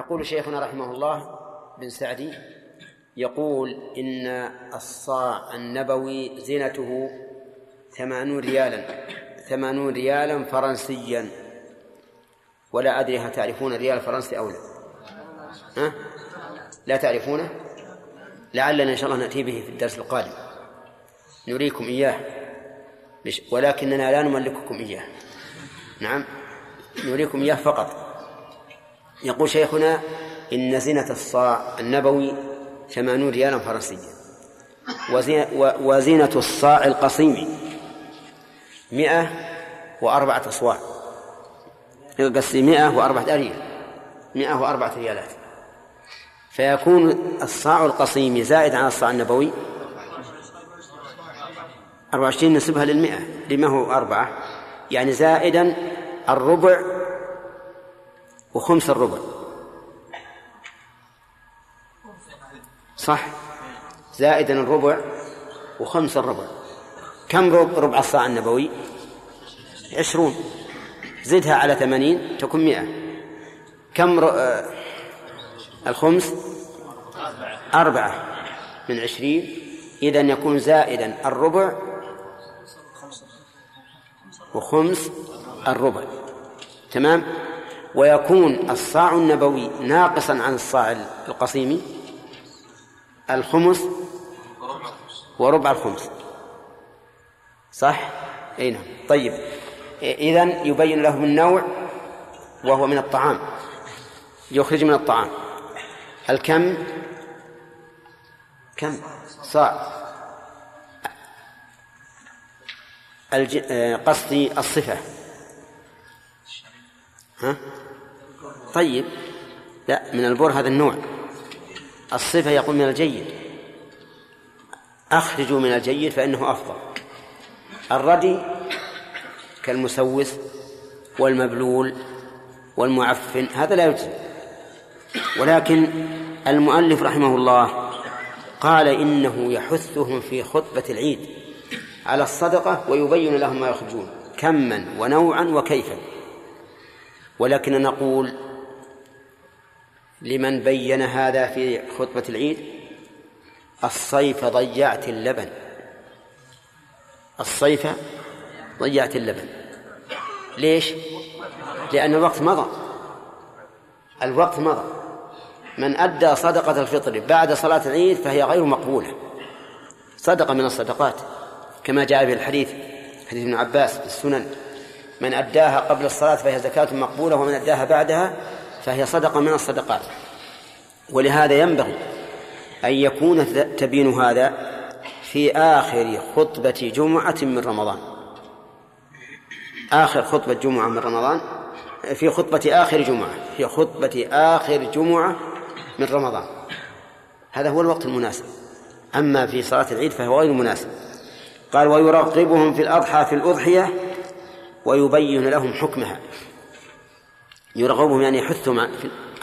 يقول شيخنا رحمه الله بن سعدي يقول إن الصاع النبوي زينته ثمانون ريالا ثمانون ريالا فرنسيا. ولا أدري هل تعرفون الريال الفرنسي أو لا. ها؟ لا تعرفونه؟ لعلنا إن شاء الله نأتي به في الدرس القادم. نريكم إياه. ولكننا لا نملككم إياه. نعم؟ نريكم إياه فقط. يقول شيخنا إن زينة الصاع النبوي ثمانون ريالا فرنسيا. وزينة الصاع القصيم مئة وأربعة أصواع قصدي مئة وأربعة أريال مئة وأربعة ريالات. فيكون الصاع القصيم زائد عن الصاع النبوي أربعة وعشرين نسبها للمئة لما هو أربعة يعني زائدا الربع وخمس الربع. صح؟ زائدا الربع وخمس الربع. كم ربع الصاع النبوي؟ عشرون. زدها على ثمانين تكون مئة. كم ر... آه، الخمس؟ أربعة. من عشرين. إذا يكون زائدا الربع وخمس الربع. تمام؟ ويكون الصاع النبوي ناقصا عن الصاع القصيم الخمس وربع الخمس. صح؟ أي نعم. طيب. اذا يبين لهم النوع وهو من الطعام. يخرج من الطعام. الكم؟ كم؟ صاع. الج... قصدي الصفة. ها؟ طيب. لا من البر هذا النوع. الصفة يقول من الجيد. أخرجوا من الجيد فإنه أفضل. الردي كالمسوس والمبلول والمعفن هذا لا يجزي. ولكن المؤلف رحمه الله قال إنه يحثهم في خطبة العيد على الصدقة ويبين لهم ما يخرجون كما ونوعا وكيفا. ولكن نقول لمن بين هذا في خطبة العيد الصيف ضيعت اللبن. الصيف ضيعت اللبن. ليش؟ لأن الوقت مضى. الوقت مضى. من أدى صدقة الفطر بعد صلاة العيد فهي غير مقبولة. صدقة من الصدقات كما جاء في الحديث حديث ابن عباس في السنن. من أداها قبل الصلاة فهي زكاة مقبولة ومن أداها بعدها فهي صدقة من الصدقات. ولهذا ينبغي أن يكون تبين هذا في آخر خطبة جمعة من رمضان. آخر خطبة جمعة من رمضان في خطبة آخر جمعة في خطبة آخر جمعة من رمضان. هذا هو الوقت المناسب. أما في صلاة العيد فهو غير مناسب. قال ويرغبهم في الأضحى في الأضحية ويبين لهم حكمها. يرغبهم يعني يحثهم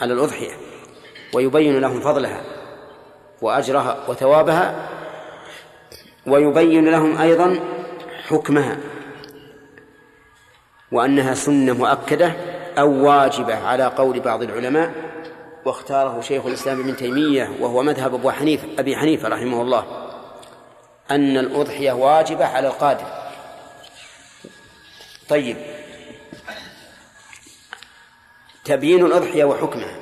على الأضحية ويبين لهم فضلها وأجرها وثوابها ويبين لهم أيضا حكمها وأنها سنة مؤكدة أو واجبة على قول بعض العلماء. واختاره شيخ الإسلام ابن تيمية وهو مذهب أبو حنيفة أبي حنيفة رحمه الله أن الأضحية واجبة على القادر. طيب. تبيين الأضحية وحكمها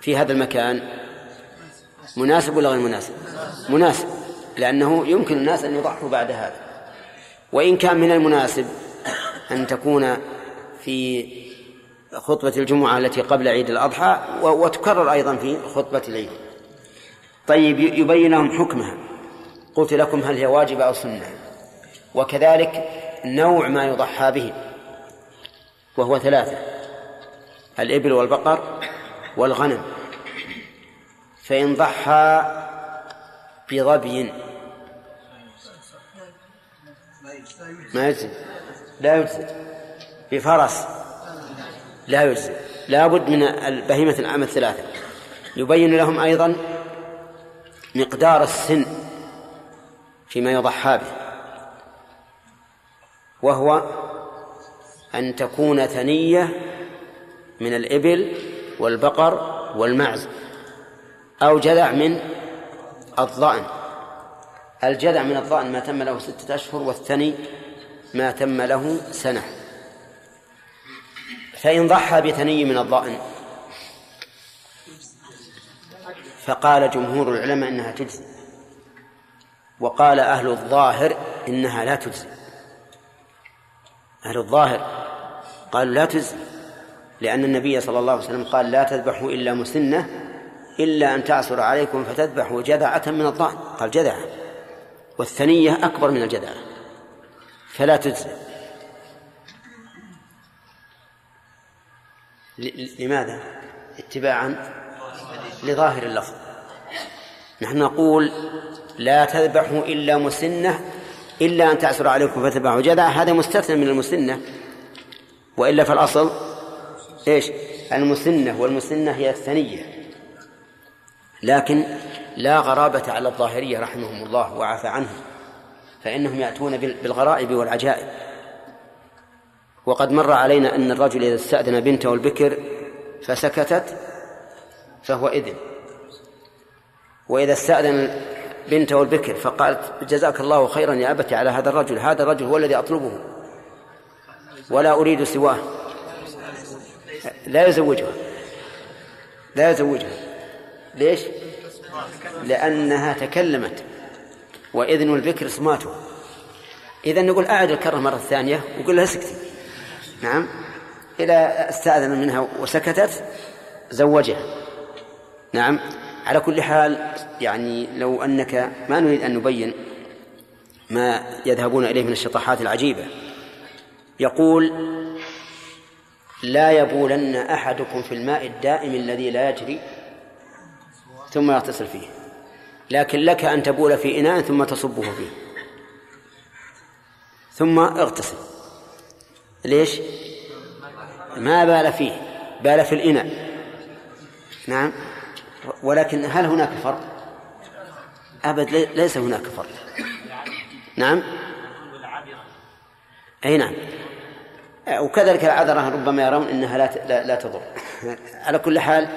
في هذا المكان مناسب ولا غير مناسب؟ مناسب لأنه يمكن الناس أن يضحوا بعد هذا. وإن كان من المناسب أن تكون في خطبة الجمعة التي قبل عيد الأضحى وتكرر أيضا في خطبة العيد. طيب يبين لهم حكمها. قلت لكم هل هي واجبة أو سنة. وكذلك نوع ما يضحى به وهو ثلاثة الإبل والبقر والغنم. فإن ضحى بظبي ما يجزي لا يجزي. بفرس لا يجزي. لابد من البهيمة العام الثلاثة. يبين لهم أيضا مقدار السن فيما يضحى به. وهو أن تكون ثنية من الإبل والبقر والمعز أو جذع من الضأن. الجذع من الضأن ما تم له ستة أشهر والثني ما تم له سنة. فإن ضحى بثني من الضأن فقال جمهور العلماء إنها تجزي وقال أهل الظاهر إنها لا تجزي أهل الظاهر. قالوا لا تجزي لأن النبي صلى الله عليه وسلم قال لا تذبحوا إلا مسنة إلا أن تعصر عليكم فتذبحوا جذعة من الضأن. قال جذعة والثنية أكبر من الجذعة. فلا تجزي لماذا؟ اتباعا لظاهر اللفظ. نحن نقول لا تذبحوا إلا مسنة إلا أن تعسر عليكم فتذبحوا جذع هذا مستثنى من المسنة وإلا فالأصل إيش؟ المسنة والمسنة هي الثنية. لكن لا غرابة على الظاهرية رحمهم الله وعفى عنهم فإنهم يأتون بالغرائب والعجائب. وقد مر علينا أن الرجل إذا استأذن بنته البكر فسكتت فهو إذن. وإذا استأذن بنته البكر فقالت جزاك الله خيرا يا أبتي على هذا الرجل هذا الرجل هو الذي أطلبه ولا أريد سواه. لا يزوجها. لا يزوجها. ليش؟ لأنها تكلمت وإذن البكر صماته. إذا نقول أعد الكرة مرة ثانية وقل لها اسكتي نعم. إذا استأذن منها وسكتت زوجها. نعم. على كل حال يعني لو أنك ما نريد أن نبين ما يذهبون إليه من الشطحات العجيبة. يقول لا يبولن أحدكم في الماء الدائم الذي لا يجري ثم يغتسل فيه. لكن لك أن تبول في إناء ثم تصبه فيه. ثم اغتسل. ليش؟ ما بال فيه بال في الإناء. نعم. ولكن هل هناك فرق؟ أبد ليس هناك فرق. نعم؟ أي نعم. وكذلك العذرة ربما يرون أنها لا لا, تضر. على كل حال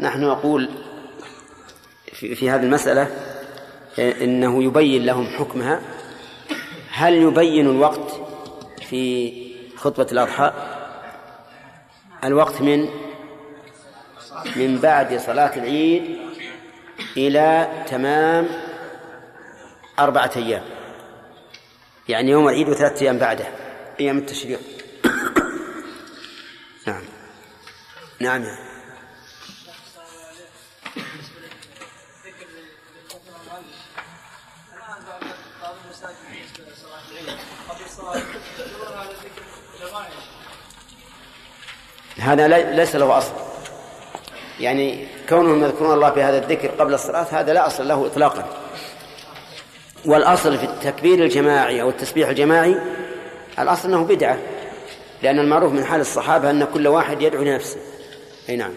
نحن نقول في, هذه المسألة إنه يبين لهم حكمها. هل يبين الوقت في خطبة الأضحى؟ الوقت من من بعد صلاة العيد إلى تمام أربعة أيام. يعني يوم العيد وثلاثة أيام بعده أيام التشريق. نعم. نعم. هذا ليس له أصل. يعني كونهم يذكرون الله بهذا الذكر قبل الصلاة هذا لا أصل له إطلاقا. والأصل في التكبير الجماعي أو التسبيح الجماعي الأصل أنه بدعة لأن المعروف من حال الصحابة أن كل واحد يدعو لنفسه. أي نعم.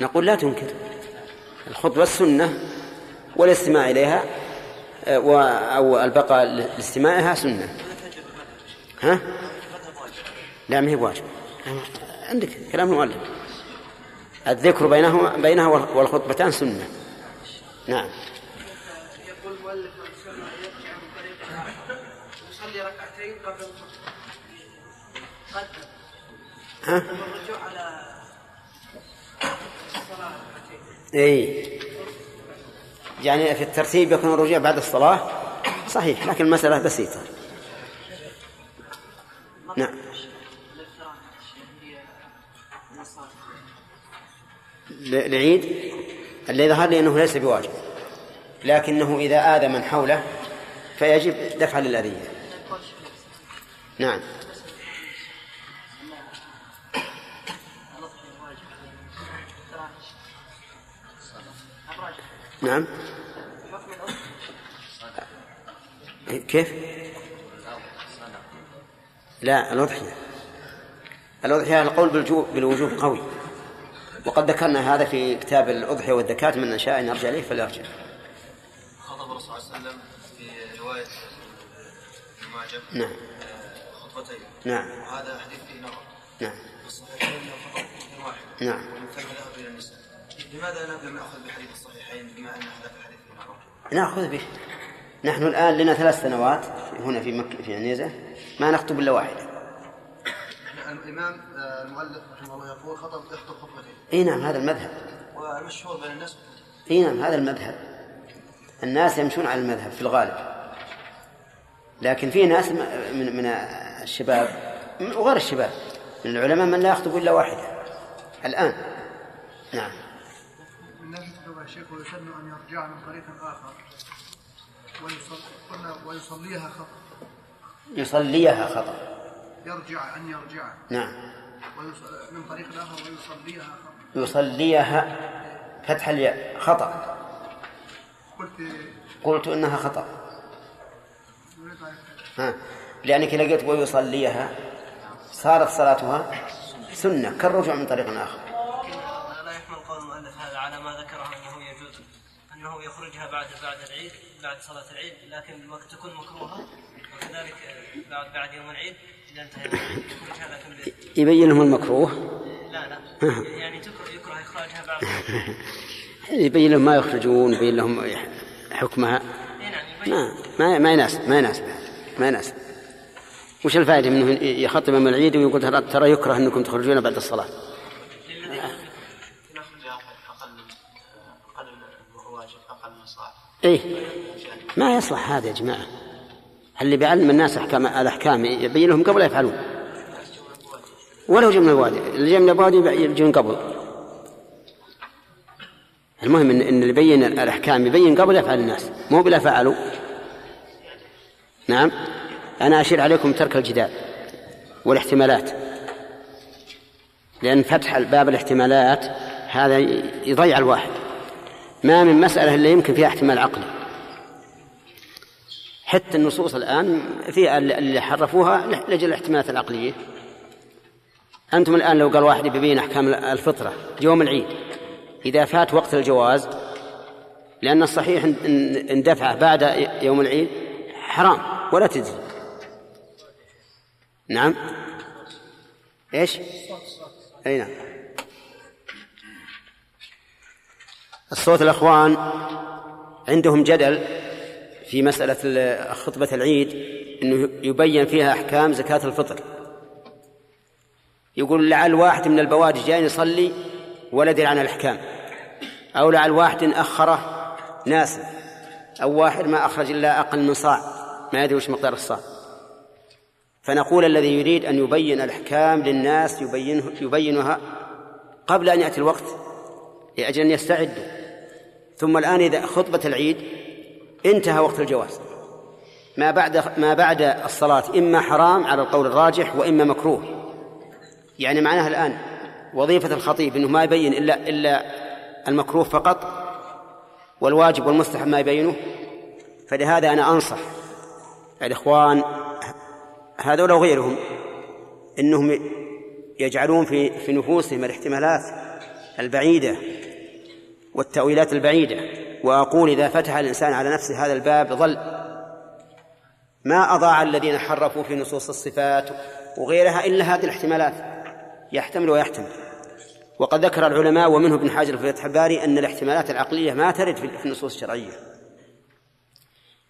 نقول لا تنكر. الخطبة السنة والاستماع إليها أو البقاء لاستماعها سنة. ها؟ لا ما هي بواجب. عندك كلام المؤلف الذكر بينهما بينها والخطبتان سنة. نعم. يقول المؤلف يصلي ركعتين قبل ها؟ الرجوع على الصلاة. اي يعني في الترتيب يكون الرجوع بعد الصلاة صحيح لكن المسألة بسيطة. نعم. العيد الذي ظهر لي أنه ليس بواجب لكنه إذا آذى من حوله فيجب دفع للأذية. نعم. نعم. كيف؟ لا الأضحية الأضحية القول بالوجوب قوي. وقد ذكرنا هذا في كتاب الأضحية والذكاة من شاء أن يرجع إليه فليرجع. خطب الرسول صلى الله عليه وسلم في رواية المعجم. نعم. خطبتين. نعم. وهذا حديث فيه نظر. نعم. الصحيحين انه خطب واحد. نعم. ومن ثم ذهب إلى النساء. لماذا لم نأخذ بحديث الصحيحين بما أن هذا الحديث؟ نأخذ به. نحن الآن لنا ثلاث سنوات هنا في مكة في عنيزة ما نخطب إلا واحدة. الإمام آه، المؤلف رحمه الله يقول خطب يخطب خطبتين إي نعم هذا المذهب. والمشهور بين الناس؟ إي نعم هذا المذهب. الناس يمشون على المذهب في الغالب. لكن في ناس من من الشباب وغير الشباب من العلماء من لا يخطب إلا واحدة. الآن. نعم. الناس يا شيخ ويسن أن يرجع من طريق آخر. ويصلي ويصليها خطأ. يصليها خطأ. يرجع أن يرجع. نعم. من طريق آخر ويصليها خطأ. يصليها فتح الياء. خطأ. قلت قلت إنها خطأ. ها. لأنك لقيت ويصليها. صارت صلاتها سنة كالرجوع من طريق آخر. لا يحمل قول المؤلف هذا على ما ذكره أنه يجوز أنه يخرجها بعد بعد العيد. بعد صلاة العيد لكن وقت تكون مكروهة وكذلك بعد بعد يوم العيد إذا انتهى يخرجها لكن يبين لهم المكروه؟ لا لا. يعني يكره إخراجها بعد يبين لهم ما يخرجون يبين لهم حكمها. ما ما ما يناسب ما يناسب ما يناسب وش الفائدة منه يخطب يوم العيد ويقول ترى يكره أنكم تخرجون بعد الصلاة. إيه. ما يصلح هذا يا جماعة. اللي بيعلم الناس احكام الأحكام يبين لهم قبل يفعلون. ولو جمع الوادي. اللي جمع الوادي يجون قبل. المهم ان اللي يبين الأحكام يبين قبل يفعل الناس. مو بلا فعلوا. نعم. أنا أشير عليكم ترك الجدال والاحتمالات. لأن فتح باب الاحتمالات هذا يضيع الواحد. ما من مسألة إلا يمكن فيها احتمال عقلي. حتى النصوص الآن في اللي حرفوها لاجل الاحتمالات العقلية. أنتم الآن لو قال واحد يبين أحكام الفطرة يوم العيد إذا فات وقت الجواز لأن الصحيح إن دفع بعد يوم العيد حرام ولا تجزي. نعم. إيش؟ أي نعم. الصوت الأخوان عندهم جدل في مسألة خطبة العيد إنه يبين فيها أحكام زكاة الفطر. يقول لعل واحد من البوادي جاي يصلي ولا يدري عن الأحكام. أو لعل واحد أخره ناس أو واحد ما أخرج إلا أقل من صاع ما يدري وش مقدار الصاع. فنقول الذي يريد أن يبين الأحكام للناس يبينه يبينها قبل أن يأتي الوقت لأجل أن يستعدوا. ثم الآن إذا خطبة العيد انتهى وقت الجواز. ما بعد ما بعد الصلاة إما حرام على القول الراجح وإما مكروه. يعني معناها الآن وظيفة الخطيب أنه ما يبين إلا إلا المكروه فقط والواجب والمستحب ما يبينه. فلهذا أنا أنصح الإخوان هذول وغيرهم أنهم يجعلون في في نفوسهم الاحتمالات البعيدة والتأويلات البعيدة. وأقول إذا فتح الإنسان على نفسه هذا الباب ظل. ما أضاع الذين حرفوا في نصوص الصفات وغيرها إلا هذه الاحتمالات. يحتمل ويحتمل. وقد ذكر العلماء ومنه ابن حجر في فتح الباري أن الاحتمالات العقلية ما ترد في النصوص الشرعية.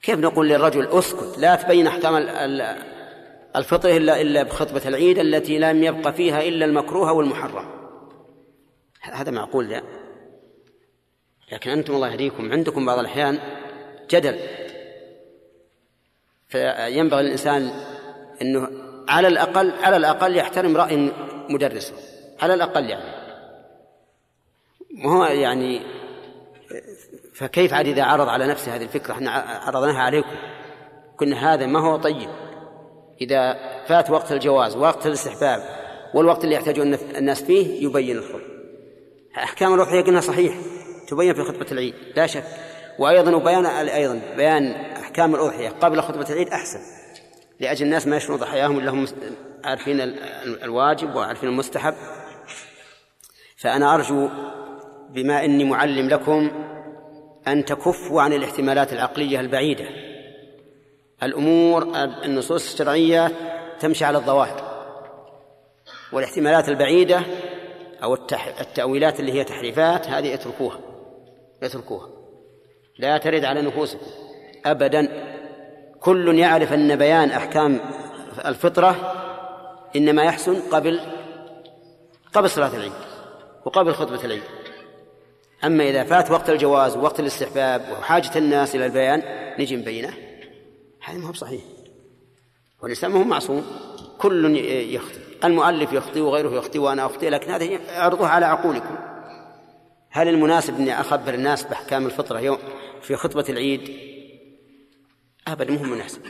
كيف نقول للرجل اسكت؟ لا تبين أحكام الفطر إلا إلا بخطبة العيد التي لم يبقى فيها إلا المكروه والمحرم. هذا معقول لا. لكن أنتم الله يهديكم. عندكم بعض الأحيان جدل. فينبغي الإنسان أنه على الأقل على الأقل يحترم رأي مدرسه على الأقل يعني. وهو يعني فكيف عاد إذا عرض على نفسه هذه الفكرة؟ إحنا عرضناها عليكم. كنا هذا ما هو طيب. إذا فات وقت الجواز وقت الاستحباب والوقت اللي يحتاجون الناس فيه يبين الخطبة أحكام الروحية قلنا صحيح. تبين في خطبة العيد لا شك. وأيضا وبيان أيضا بيان أحكام الأضحية قبل خطبة العيد أحسن لأجل الناس ما يشرون ضحاياهم إلا هم عارفين الواجب وعارفين المستحب. فأنا أرجو بما إني معلم لكم أن تكفوا عن الاحتمالات العقلية البعيدة. الأمور النصوص الشرعية تمشي على الظواهر. والاحتمالات البعيدة أو التأويلات اللي هي تحريفات هذه اتركوها. اتركوها لا ترد على نفوسكم. أبدا. كل يعرف أن بيان أحكام الفطرة إنما يحسن قبل قبل صلاة العيد وقبل خطبة العيد. أما إذا فات وقت الجواز ووقت الاستحباب وحاجة الناس إلى البيان نجي نبينه. هذا ما هو صحيح. والإنسان ما هو معصوم. كل يخطئ. المؤلف يخطئ وغيره يخطئ وأنا أخطئ لكن هذا أعرضها على عقولكم. هل المناسب أني أخبر الناس بأحكام الفطرة يوم في خطبة العيد؟ أبدا مو مناسب.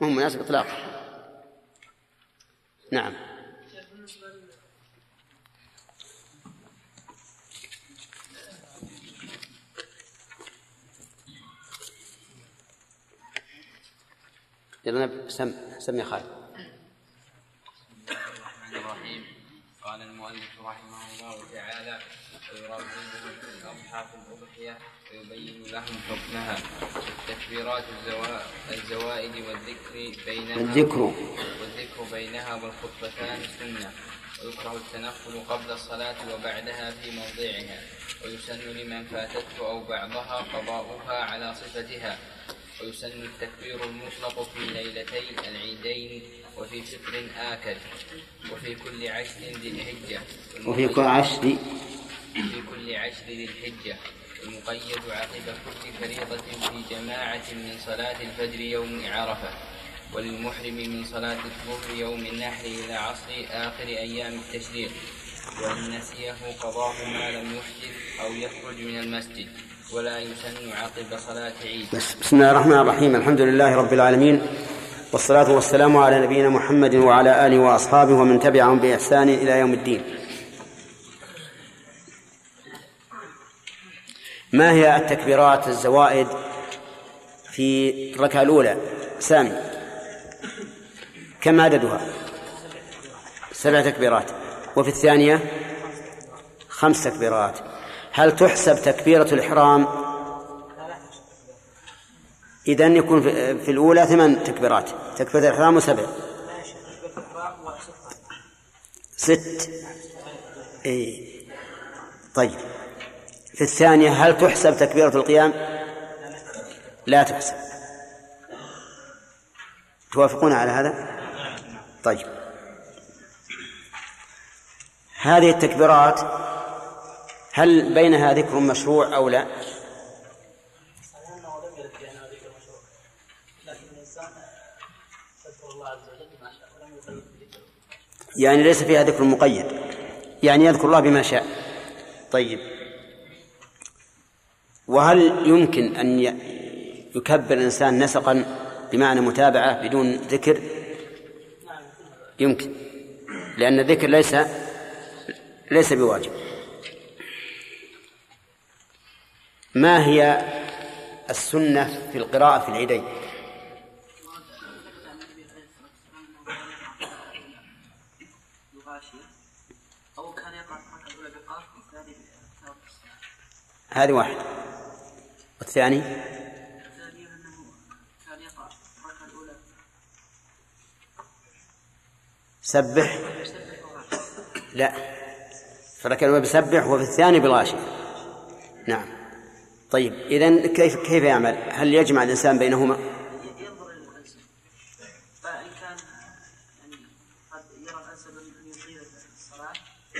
مو مناسب إطلاقا. نعم. يلا سم سم يا خالد. الرحمن الرحيم. قال المؤلف رحمه الله تعالى ويرغبهم في في الاضحيه ويبين لهم حكمها التكبيرات الزوائد والذكر بينها الذكر والذكر بينها والخطبتان سنة. ويكره التنفل قبل الصلاة وبعدها في موضعها. ويسن لمن فاتته أو بعضها قضاؤها على صفتها. ويسن التكبير المطلق في ليلتي العيدين وفي فطر آكل وفي كل عشر ذي الحجة. وفي كل عشر في كل عشر ذي الحجة المقيد عقب كل فريضة في جماعة من صلاة الفجر يوم عرفة وللمحرم من صلاة الظهر يوم النحر إلى عصر آخر أيام التشريق وإن نسيه قضاه ما لم يحدث أو يخرج من المسجد ولا يسن عقب صلاة عيد. بس بسم الله الرحمن الرحيم الحمد لله رب العالمين والصلاة والسلام على نبينا محمد وعلى آله وأصحابه ومن تبعهم بإحسان إلى يوم الدين. ما هي التكبيرات الزوائد في الركعة الأولى؟ سامي. كم عددها؟ سبع تكبيرات. وفي الثانية؟ خمس تكبيرات. هل تحسب تكبيرة الإحرام؟ إذا يكون في الأولى ثمان تكبيرات. تكبيرة الإحرام وسبع. ست. إيه. طيب. الثانية هل تحسب تكبيرة القيام؟ لا تحسب. توافقون على هذا؟ طيب. هذه التكبيرات هل بينها ذكر مشروع أو لا؟ يعني ليس فيها ذكر مقيد يعني يذكر الله بما شاء. طيب. وهل يمكن أن يكبر الإنسان نسقا بمعنى متابعة بدون ذكر؟ يمكن لأن الذكر ليس ليس بواجب. ما هي السنة في القراءة في العيدين؟ هذه واحدة. الثاني؟ سبح. لا. في الركعة الأولى بسبح وفي الثاني بالغاشية نعم. طيب إذا كيف كيف يعمل؟ هل يجمع الإنسان بينهما؟ ينظر إلى الأنسب فإن كان يعني قد يرى الأنسب أن يطيل الصلاة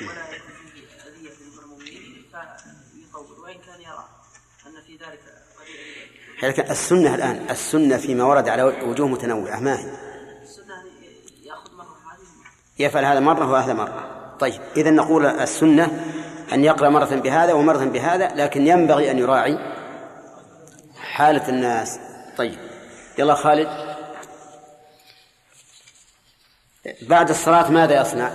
ولا يكون فيه أذية للمأمومين فيطول وإن كان يرى أن في ذلك قد لكن السنة الآن السنة فيما ورد على وجوه متنوعة ما هي؟ يفعل هذا مرة وهذا مرة طيب إذا نقول السنة أن يقرأ مرة بهذا ومرة بهذا لكن ينبغي أن يراعي حالة الناس طيب يلا خالد بعد الصلاة ماذا يصنع؟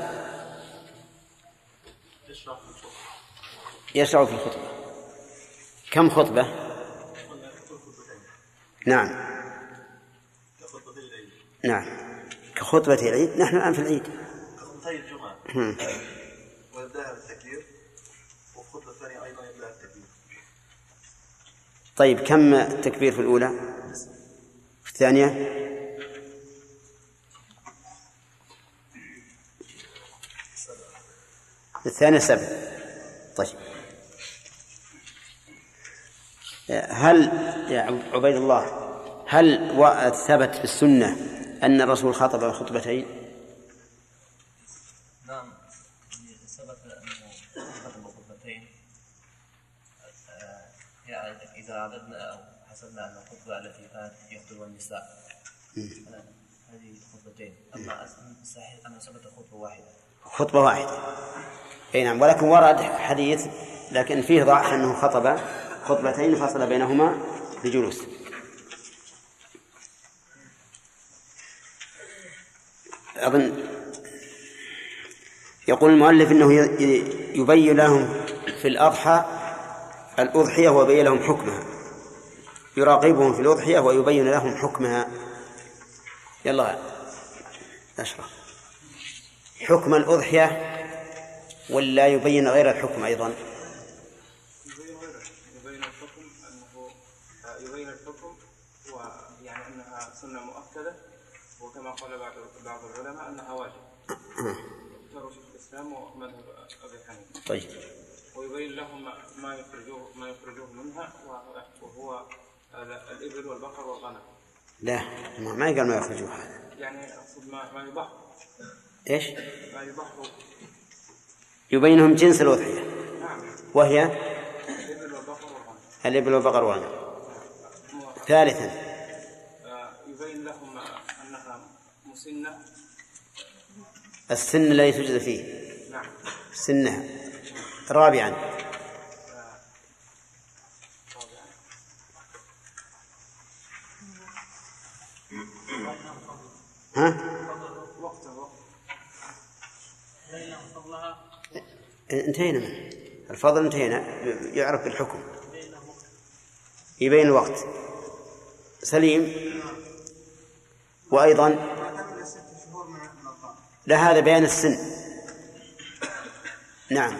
يشرع في الخطبة كم خطبة؟ نعم. نعم. كخطبة العيد. نحن الآن في العيد. خطبتي الجمعة. ويبدأها بالتكبير والخطبة الثانية أيضا يبدأها بالتكبير طيب كم التكبير في الأولى؟ في الثانية؟ الثانية سبع. طيب. هل يا عبيد الله هل ثبت في السنة أن الرسول خطب خطبتين؟ نعم ثبت أنه خطب خطبتين يعني إذا عددنا أو حسبنا أن الخطبة التي كانت يخطب النساء هذه خطبتين أما الصحيح أنه ثبت خطبة واحدة. خطبة واحدة. أي نعم ولكن ورد حديث لكن فيه ضعف أنه خطب. خطبتين فصل بينهما بجلوس. أظن يقول المؤلف أنه يبين لهم في الأضحى الأضحية ويبين لهم حكمها. يراقبهم في الأضحية ويبين لهم حكمها. يلا أشرف حكم الأضحية ولا يبين غير الحكم أيضا يبين غيره يبين الحكم انه يبين الحكم ويعني انها سنه مؤكده وكما قال بعض بعض العلماء أنها واجب. اختاروا شيخ الإسلام ومذهب أبي حنيفة. طيب. ويبين لهم ما- يخرجوه ما يخرجوه منها وهو الإبل والبقر والغنم. لا ما ما قال ما يخرجوا هذا. يعني أقصد ما ما يضحوا. إيش؟ ما يضحوا. يبينهم جنس الأضحية نعم. وهي؟ الإبل والبقر والغنم. الإبل والبقر والغنم. ثالثا آه، يبين لهم انها مسنه السن الذي تجد فيه. نعم. سنها رابعا. ها؟ انتهينا. منه الفضل انتهينا. يعرف بالحكم. يبين الوقت. سليم. وأيضا لا هذا بيان السن. نعم.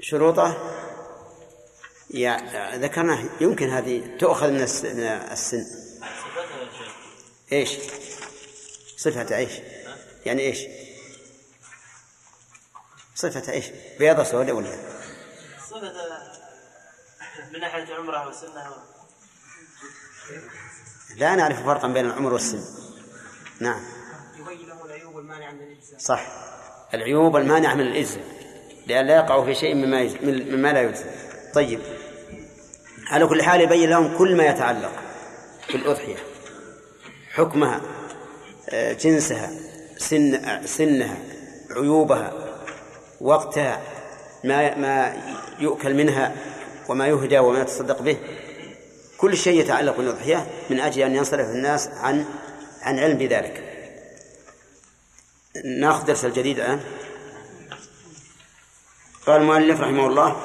شروطه. يا ذكرنا يمكن هذه تؤخذ من الس- من السن. إيش؟ صفة إيش؟ يعني إيش؟ صفة إيش؟ بياض سوداء ولا؟ صفة من ناحية عمره وسنه لا نعرف فرقا بين العمر والسن. نعم. يبين له العيوب والمانع من الإجزاء. صح. العيوب المانعة من الإجزاء. لأن لا يقعوا في شيء مما مما لا يجزى طيب. على كل حال يبين لهم كل ما يتعلق بالأضحية. حكمها آه، جنسها سن سنها عيوبها وقتها ما ما يؤكل منها وما يهدى وما يتصدق به. كل شيء يتعلق بالأضحية من أجل أن ينصرف الناس عن عن علم بذلك. ناخذ درس الجديد الآن. قال المؤلف رحمه الله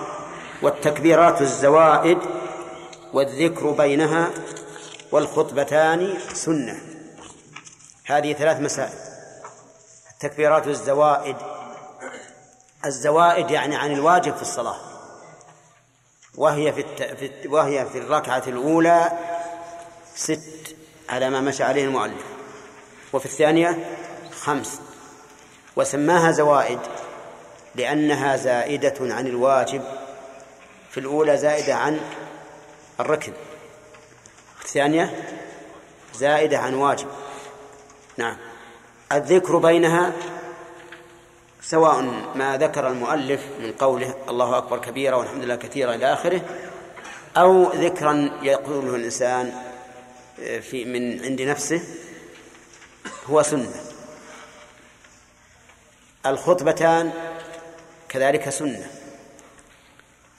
والتكبيرات الزوائد والذكر بينها والخطبتان سنة. هذه ثلاث مسائل. التكبيرات الزوائد. الزوائد يعني عن الواجب في الصلاة. وهي في, الت... في الت... وهي في الركعة الأولى ست على ما مشى عليه المؤلف. وفي الثانية خمس. وسماها زوائد لأنها زائدة عن الواجب. في الأولى زائدة عن الركن. الثانية زائدة عن واجب. نعم. الذكر بينها سواء ما ذكر المؤلف من قوله الله أكبر كبيرا والحمد لله كثيرا إلى آخره أو ذكرا يقوله الإنسان في من عند نفسه هو سنة. الخطبتان كذلك سنة.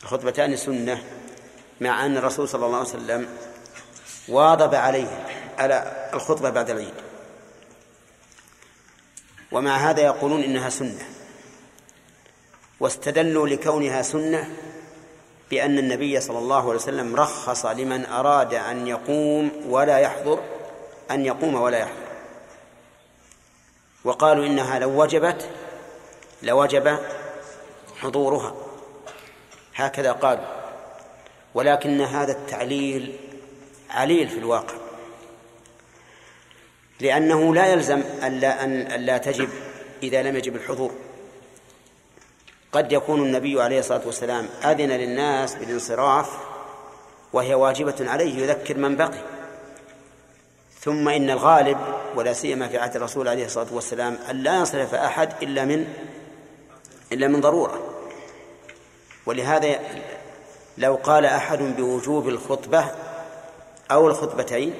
الخطبتان سنة مع أن الرسول صلى الله عليه وسلم واظب عليه على الخطبة بعد العيد. ومع هذا يقولون إنها سنة. واستدلوا لكونها سنة بأن النبي صلى الله عليه وسلم رخص لمن أراد أن يقوم ولا يحضر أن يقوم ولا يحضر. وقالوا إنها لو وجبت لوجب حضورها. هكذا قالوا. ولكن هذا التعليل عليل في الواقع. لأنه لا يلزم ألا أن ألا تجب إذا لم يجب الحضور. قد يكون النبي عليه الصلاة والسلام أذن للناس بالانصراف وهي واجبة عليه يذكر من بقي. ثم إن الغالب ولا سيما في عهد الرسول عليه الصلاة والسلام أن لا ينصرف أحد إلا من إلا من ضرورة. ولهذا لو قال أحد بوجوب الخطبة أو الخطبتين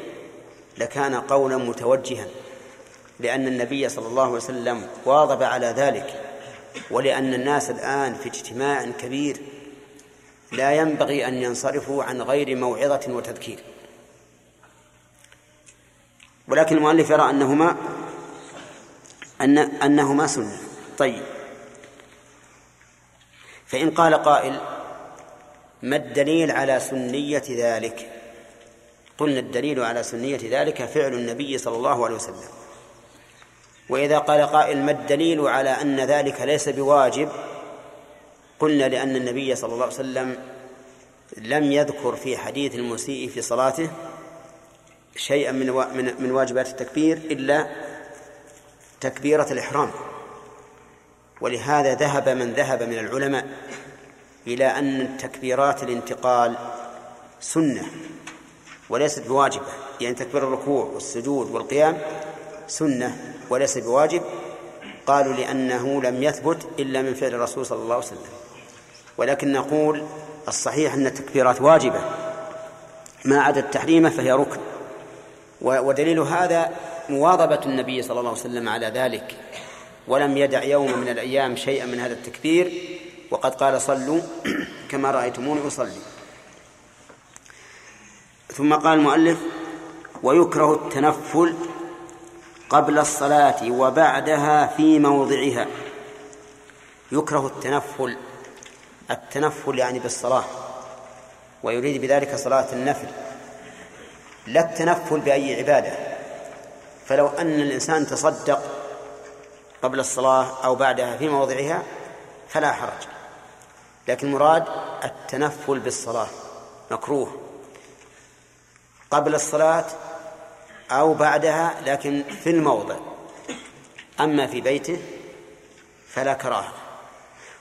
لكان قولا متوجها لأن النبي صلى الله عليه وسلم واظب على ذلك ولأن الناس الآن في اجتماع كبير لا ينبغي أن ينصرفوا عن غير موعظة وتذكير. ولكن المؤلف يرى أنهما أن أنهما سنة. طيب. فإن قال قائل ما الدليل على سنية ذلك؟ قلنا الدليل على سنية ذلك فعل النبي صلى الله عليه وسلم. وإذا قال قائل ما الدليل على أن ذلك ليس بواجب قلنا لأن النبي صلى الله عليه وسلم لم يذكر في حديث المسيء في صلاته شيئا من من واجبات التكبير إلا تكبيرة الإحرام. ولهذا ذهب من ذهب من العلماء إلى أن تكبيرات الانتقال سنة. وليست بواجبة يعني تكبير الركوع والسجود والقيام سنة وليس بواجب. قالوا لأنه لم يثبت إلا من فعل الرسول صلى الله عليه وسلم. ولكن نقول الصحيح أن التكبيرات واجبة. ما عدا التحريمة فهي ركن. ودليل هذا مواظبة النبي صلى الله عليه وسلم على ذلك. ولم يدع يوم من الأيام شيئا من هذا التكبير. وقد قال صلوا كما رأيتموني أصلي. ثم قال المؤلف ويكره التنفل قبل الصلاة وبعدها في موضعها. يكره التنفل التنفل يعني بالصلاة ويريد بذلك صلاة النفل. لا التنفل بأي عبادة فلو أن الإنسان تصدق قبل الصلاة أو بعدها في موضعها فلا حرج. لكن المراد التنفل بالصلاة مكروه. قبل الصلاة أو بعدها لكن في الموضع. أما في بيته فلا كراهة.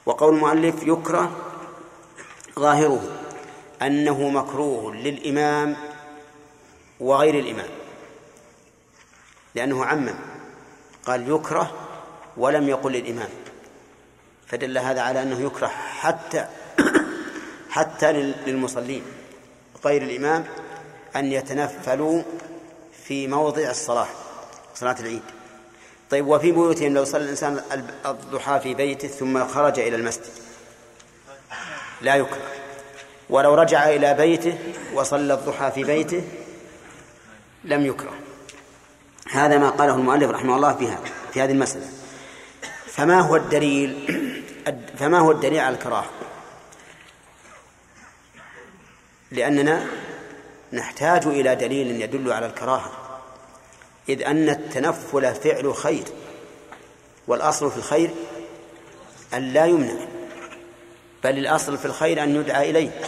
وقول المؤلف يكره ظاهره أنه مكروه للإمام وغير الإمام. لأنه عمم. قال يكره ولم يقل للإمام. فدل هذا على أنه يكره حتى حتى للمصلين. غير الإمام أن يتنفلوا في موضع الصلاة صلاة العيد. طيب وفي بيوتهم لو صلى الإنسان الضحى في بيته ثم خرج إلى المسجد. لا يكره. ولو رجع إلى بيته وصلى الضحى في بيته لم يكره. هذا ما قاله المؤلف رحمه الله في هذا في هذه المسألة. فما هو الدليل؟ فما هو الدليل على الكراهة؟ لأننا نحتاج إلى دليل يدل على الكراهة إذ أن التنفل فعل خير والأصل في الخير أن لا يمنع بل الأصل في الخير أن يدعى إليه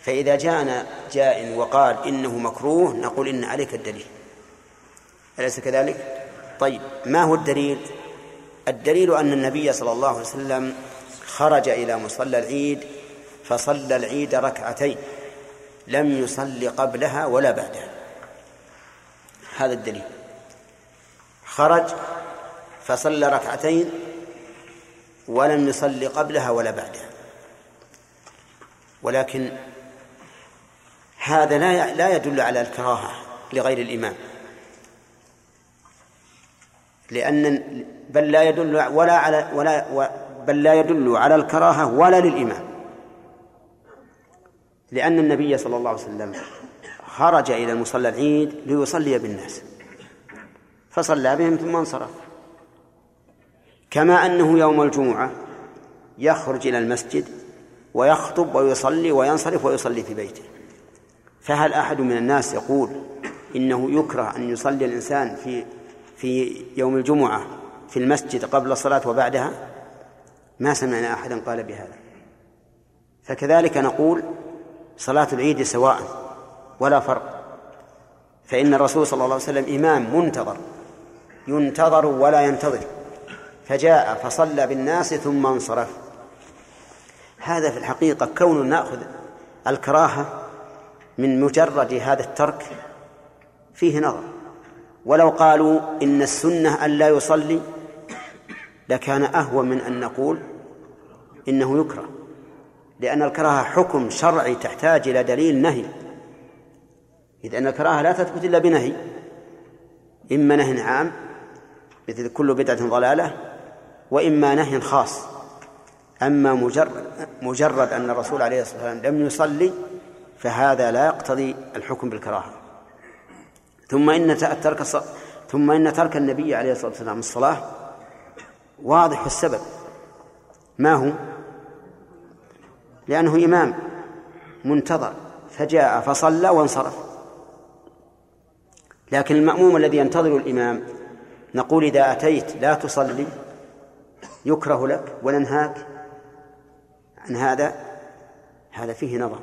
فإذا جاءنا جاء وقال إنه مكروه نقول إن عليك الدليل أليس كذلك؟ طيب ما هو الدليل؟ الدليل أن النبي صلى الله عليه وسلم خرج إلى مصلى العيد فصلى العيد ركعتين لم يصل قبلها ولا بعدها. هذا الدليل. خرج فصلى ركعتين ولم يصل قبلها ولا بعدها. ولكن هذا لا لا يدل على الكراهة لغير الإمام. لأن بل لا يدل ولا على ولا بل لا يدل على الكراهة ولا للإمام. لأن النبي صلى الله عليه وسلم خرج إلى المصلى العيد ليصلي بالناس. فصلى بهم ثم انصرف. كما أنه يوم الجمعة يخرج إلى المسجد ويخطب ويصلي وينصرف ويصلي في بيته. فهل أحد من الناس يقول إنه يكره أن يصلي الإنسان في في يوم الجمعة في المسجد قبل الصلاة وبعدها؟ ما سمعنا أحدا قال بهذا. فكذلك نقول صلاة العيد سواء ولا فرق. فإن الرسول صلى الله عليه وسلم إمام منتظر ينتظر ولا ينتظر. فجاء فصلى بالناس ثم انصرف. هذا في الحقيقة كون نأخذ الكراهة من مجرد هذا الترك فيه نظر. ولو قالوا إن السنة أن لا يصلي لكان أهون من أن نقول إنه يكره. لأن الكراهة حكم شرعي تحتاج إلى دليل نهي. إذ أن الكراهة لا تثبت إلا بنهي. إما نهي عام مثل كل بدعة ضلالة وإما نهي خاص. أما مجرد مجرد أن الرسول عليه الصلاة والسلام لم يصلي فهذا لا يقتضي الحكم بالكراهة. ثم إن ترك ثم إن ترك النبي عليه الصلاة والسلام الصلاة واضح السبب. ما هو؟ لأنه إمام منتظر فجاء فصلى وانصرف. لكن المأموم الذي ينتظر الإمام نقول إذا أتيت لا تصلي يكره لك وننهاك عن هذا هذا فيه نظر.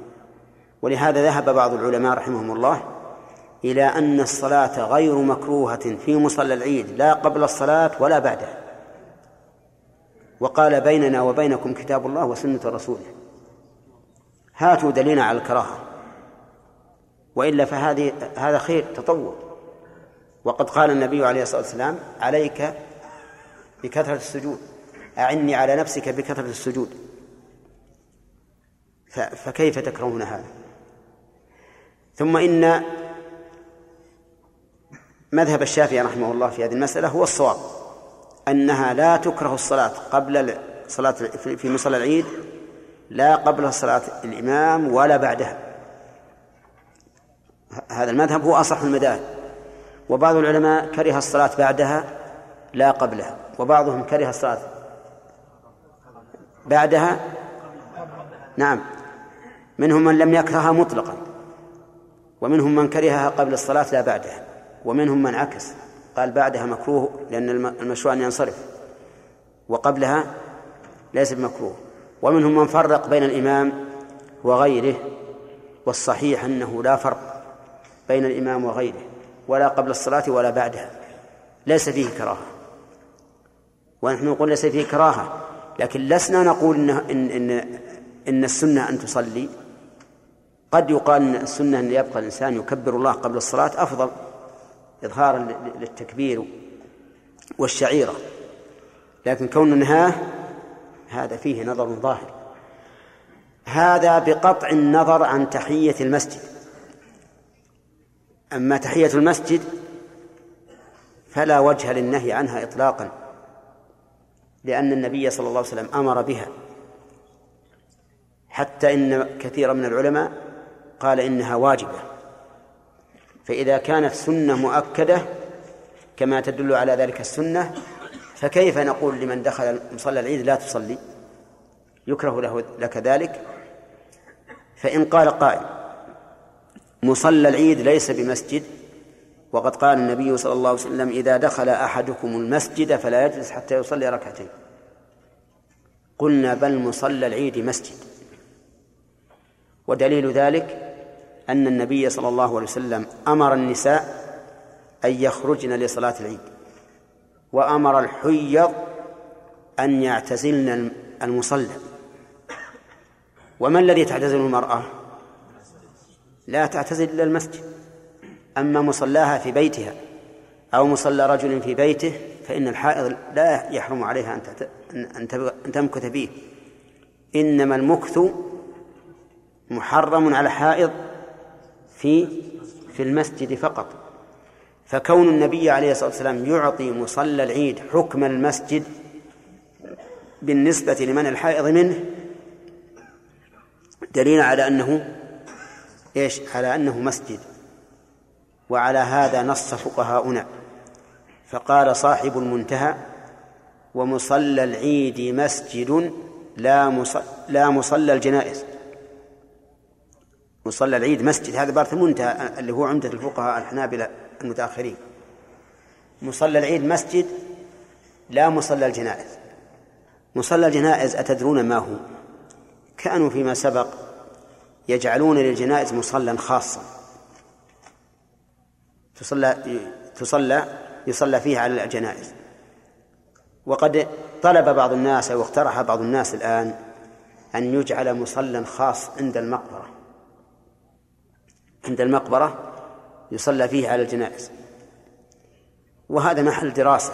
ولهذا ذهب بعض العلماء رحمهم الله إلى أن الصلاة غير مكروهة في مصلى العيد لا قبل الصلاة ولا بعدها وقال بيننا وبينكم كتاب الله وسنة رسوله. هاتوا دليلا على الكراهة. وإلا فهذه هذا خير تطوع. وقد قال النبي عليه الصلاة والسلام عليك بكثرة السجود أعني على نفسك بكثرة السجود. فكيف تكرهون هذا؟ ثم إن مذهب الشافعي رحمه الله في هذه المسألة هو الصواب أنها لا تكره الصلاة قبل صلاة في مصلى العيد لا قبل صلاة الإمام ولا بعدها. هذا المذهب هو أصح المذاهب. وبعض العلماء كره الصلاة بعدها لا قبلها. وبعضهم كره الصلاة بعدها نعم. منهم من لم يكرهها مطلقا. ومنهم من كرهها قبل الصلاة لا بعدها. ومنهم من عكس. قال بعدها مكروه لأن المشروع أن ينصرف. وقبلها ليس بمكروه. ومنهم من فرق بين الإمام وغيره والصحيح أنه لا فرق بين الإمام وغيره ولا قبل الصلاة ولا بعدها ليس فيه كراهة. ونحن نقول ليس فيه كراهة لكن لسنا نقول إن, إن, إن, إن السنة أن تصلي. قد يقال أن السنة أن يبقى الإنسان يكبر الله قبل الصلاة أفضل إظهارا للتكبير والشعيرة. لكن كون نهاه هذا فيه نظر ظاهر. هذا بقطع النظر عن تحية المسجد. أما تحية المسجد فلا وجه للنهي عنها إطلاقا لأن النبي صلى الله عليه وسلم أمر بها. حتى إن كثيرا من العلماء قال إنها واجبة. فإذا كانت سنة مؤكدة كما تدل على ذلك السنة فكيف نقول لمن دخل مصلى العيد لا تصلي؟ يكره له لك ذلك؟ فإن قال قائل مصلى العيد ليس بمسجد وقد قال النبي صلى الله عليه وسلم إذا دخل أحدكم المسجد فلا يجلس حتى يصلي ركعتين. قلنا بل مصلى العيد مسجد. ودليل ذلك أن النبي صلى الله عليه وسلم أمر النساء أن يخرجن لصلاة العيد. وأمر الحيض أن يعتزلن المصلى. وما الذي تعتزل المرأة؟ لا تعتزل إلا المسجد. أما مصلاها في بيتها أو مصلى رجل في بيته فإن الحائض لا يحرم عليها أن تمكث فيه. إنما المكث محرم على حائض في في المسجد فقط. فكون النبي عليه الصلاة والسلام يعطي مصلى العيد حكم المسجد بالنسبة لمن الحائض منه دليل على أنه إيش؟ على أنه مسجد. وعلى هذا نص فقهاؤنا. فقال صاحب المنتهى ومصلى العيد مسجد لا مصلى, لا مصلى الجنائز. مصلى العيد مسجد. هذا بارث المنتهى اللي هو عمدة الفقهاء الحنابلة. المتأخرين. مصلى العيد مسجد لا مصلى الجنائز. مصلى الجنائز أتدرون ما هو؟ كأنوا فيما سبق يجعلون للجنائز مصلى خاصا. تصلى تصلى يصلى فيه على الجنائز. وقد طلب بعض الناس أو اقترح بعض الناس الآن أن يجعل مصلى خاص عند المقبرة. عند المقبرة يصلى فيه على الجنائز. وهذا محل دراسة.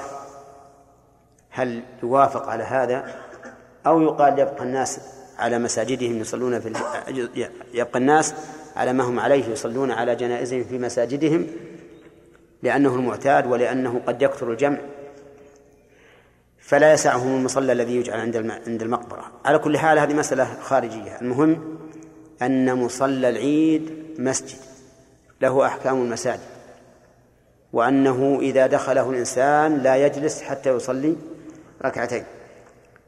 هل يوافق على هذا؟ أو يقال يبقى الناس على مساجدهم يصلون في يبقى الناس على ما هم عليه يصلون على جنائزهم في مساجدهم لأنه المعتاد ولأنه قد يكثر الجمع. فلا يسعهم المصلى الذي يجعل عند عند المقبرة. على كل حال هذه مسألة خارجية. المهم أن مصلى العيد مسجد. له أحكام المساجد. وأنه إذا دخله الإنسان لا يجلس حتى يصلي ركعتين.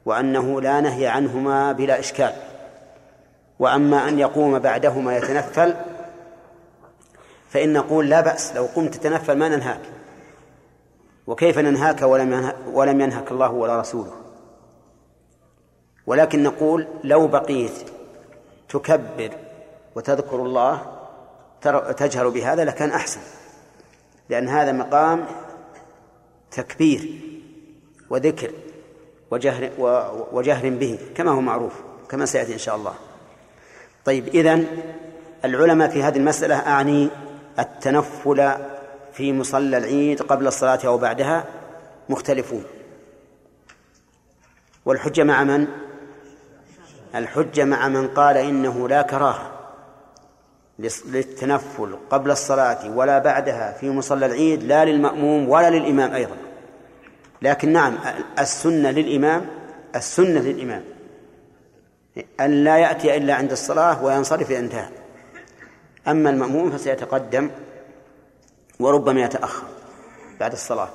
وأنه لا نهي عنهما بلا إشكال. وأما أن يقوم بعدهما يتنفل فإن نقول لا بأس لو قمت تتنفل ما ننهاك. وكيف ننهاك ولم ولم ينهك الله ولا رسوله؟ ولكن نقول لو بقيت تكبر وتذكر الله تجهر بهذا لكان أحسن لأن هذا مقام تكبير وذكر وجهر وجهر به كما هو معروف كما سيأتي إن شاء الله. طيب إذن العلماء في هذه المسألة أعني التنفل في مصلى العيد قبل الصلاة أو بعدها مختلفون. والحجة مع من؟ الحجة مع من قال إنه لا كراهة. للتنفل قبل الصلاة ولا بعدها في مصلى العيد لا للمأموم ولا للإمام أيضا. لكن نعم السنة للإمام السنة للإمام. أن لا يأتي إلا عند الصلاة وينصرف إذا انتهى أما المأموم فسيتقدم وربما يتأخر بعد الصلاة.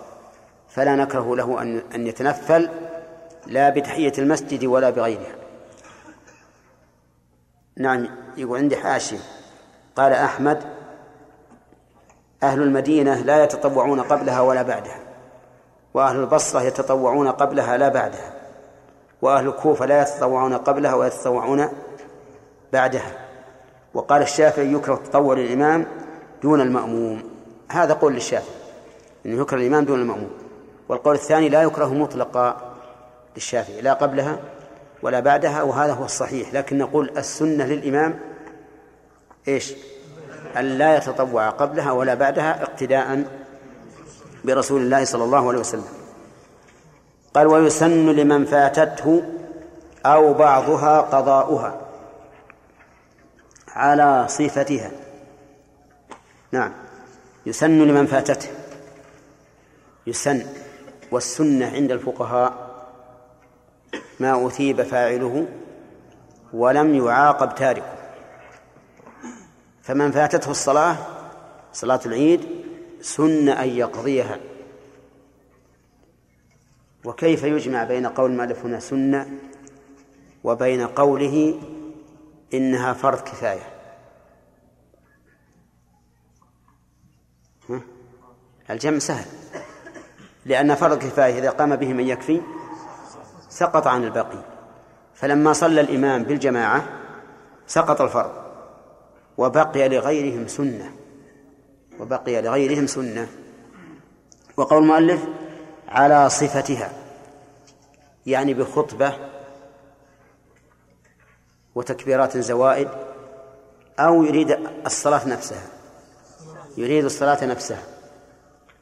فلا نكره له أن أن يتنفل لا بتحية المسجد ولا بغيرها. نعم يقول عندي حاشية. قال أحمد أهل المدينة لا يتطوعون قبلها ولا بعدها وأهل البصرة يتطوعون قبلها لا بعدها وأهل الكوفة لا يتطوعون قبلها ويتطوعون بعدها. وقال الشافعي يكره التطوع للإمام دون المأموم. هذا قول للشافعي أنه يكره الإمام دون المأموم. والقول الثاني لا يكره مطلقا للشافعي لا قبلها ولا بعدها وهذا هو الصحيح لكن نقول السنة للإمام إيش؟ أن لا يتطوع قبلها ولا بعدها اقتداء برسول الله صلى الله عليه وسلم. قال ويسن لمن فاتته أو بعضها قضاؤها على صفتها. نعم. يسن لمن فاتته. يسن. والسنة عند الفقهاء ما أثيب فاعله ولم يعاقب تاركه. فمن فاتته الصلاة صلاة العيد سن أن يقضيها. وكيف يجمع بين قول المؤلف هنا سنة وبين قوله إنها فرض كفاية؟ الجمع سهل. لأن فرض كفاية إذا قام به من يكفي سقط عن الباقي فلما صلى الإمام بالجماعة سقط الفرض. وبقي لغيرهم سنة. وبقي لغيرهم سنة. وقول المؤلف على صفتها. يعني بخطبة وتكبيرات زوائد أو يريد الصلاة نفسها. يريد الصلاة نفسها.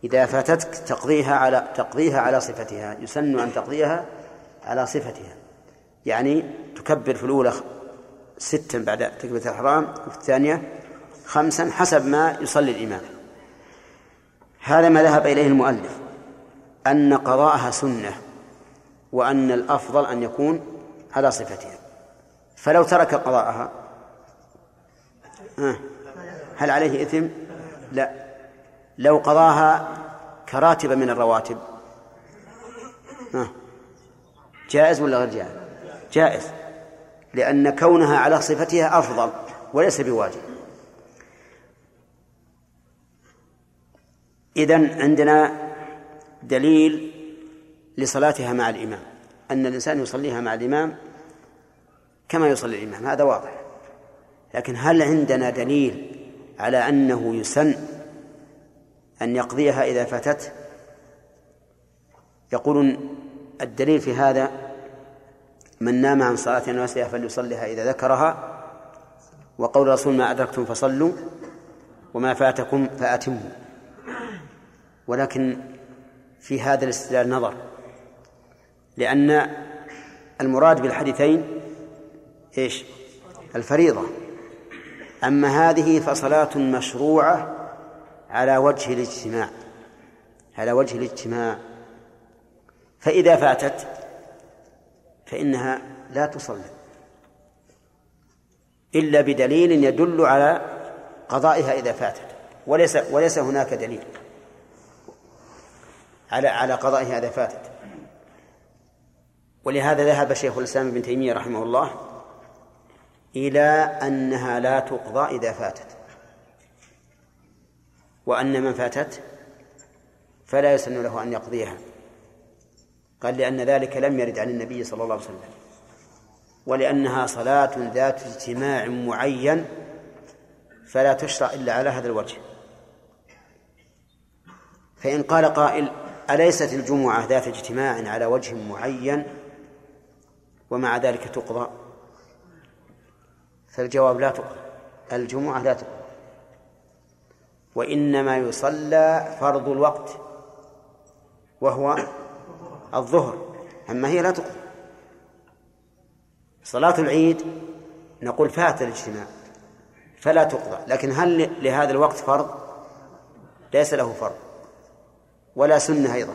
إذا فاتتك تقضيها على تقضيها على صفتها. يسن أن تقضيها على صفتها. يعني تكبر في الأولى ستا بعد تكبيرة الإحرام وفي الثانية خمسا حسب ما يصلي الإمام هذا ما ذهب إليه المؤلف أن قضاءها سنة وأن الأفضل أن يكون على صفتها فلو ترك قضاءها هل عليه إثم؟ لا لو قضاها كراتب من الرواتب جائز ولا غير جائز؟ جائز لأن كونها على صفتها أفضل وليس بواجب. إذن عندنا دليل لصلاتها مع الإمام. أن الإنسان يصليها مع الإمام كما يصلي الإمام. هذا واضح. لكن هل عندنا دليل على أنه يسن أن يقضيها إذا فاتته؟ يقولون الدليل في هذا من نام عن صلاة ونسيها فليصليها إذا ذكرها. وقول الرسول ما أدركتم فصلوا وما فاتكم فأتموا. ولكن في هذا الاستدلال نظر لأن المراد بالحديثين إيش؟ الفريضة. أما هذه فصلاة مشروعة على وجه الاجتماع على وجه الاجتماع. فإذا فاتت فإنها لا تصلي إلا بدليل يدل على قضائها إذا فاتت. وليس وليس هناك دليل على على قضائها إذا فاتت. ولهذا ذهب شيخ الإسلام ابن تيمية رحمه الله إلى أنها لا تقضى إذا فاتت. وأن من فاتت فلا يسن له أن يقضيها. قال لأن ذلك لم يرد عن النبي صلى الله عليه وسلم ولأنها صلاة ذات اجتماع معين فلا تشرع إلا على هذا الوجه. فإن قال قائل أليست الجمعة ذات اجتماع على وجه معين ومع ذلك تقضى؟ فالجواب لا تقضى الجمعة لا تقضى. وإنما يصلى فرض الوقت وهو الظهر أما هي لا تقضى صلاة العيد نقول فات الاجتماع فلا تقضى لكن هل لهذا الوقت فرض؟ ليس له فرض ولا سنة أيضا.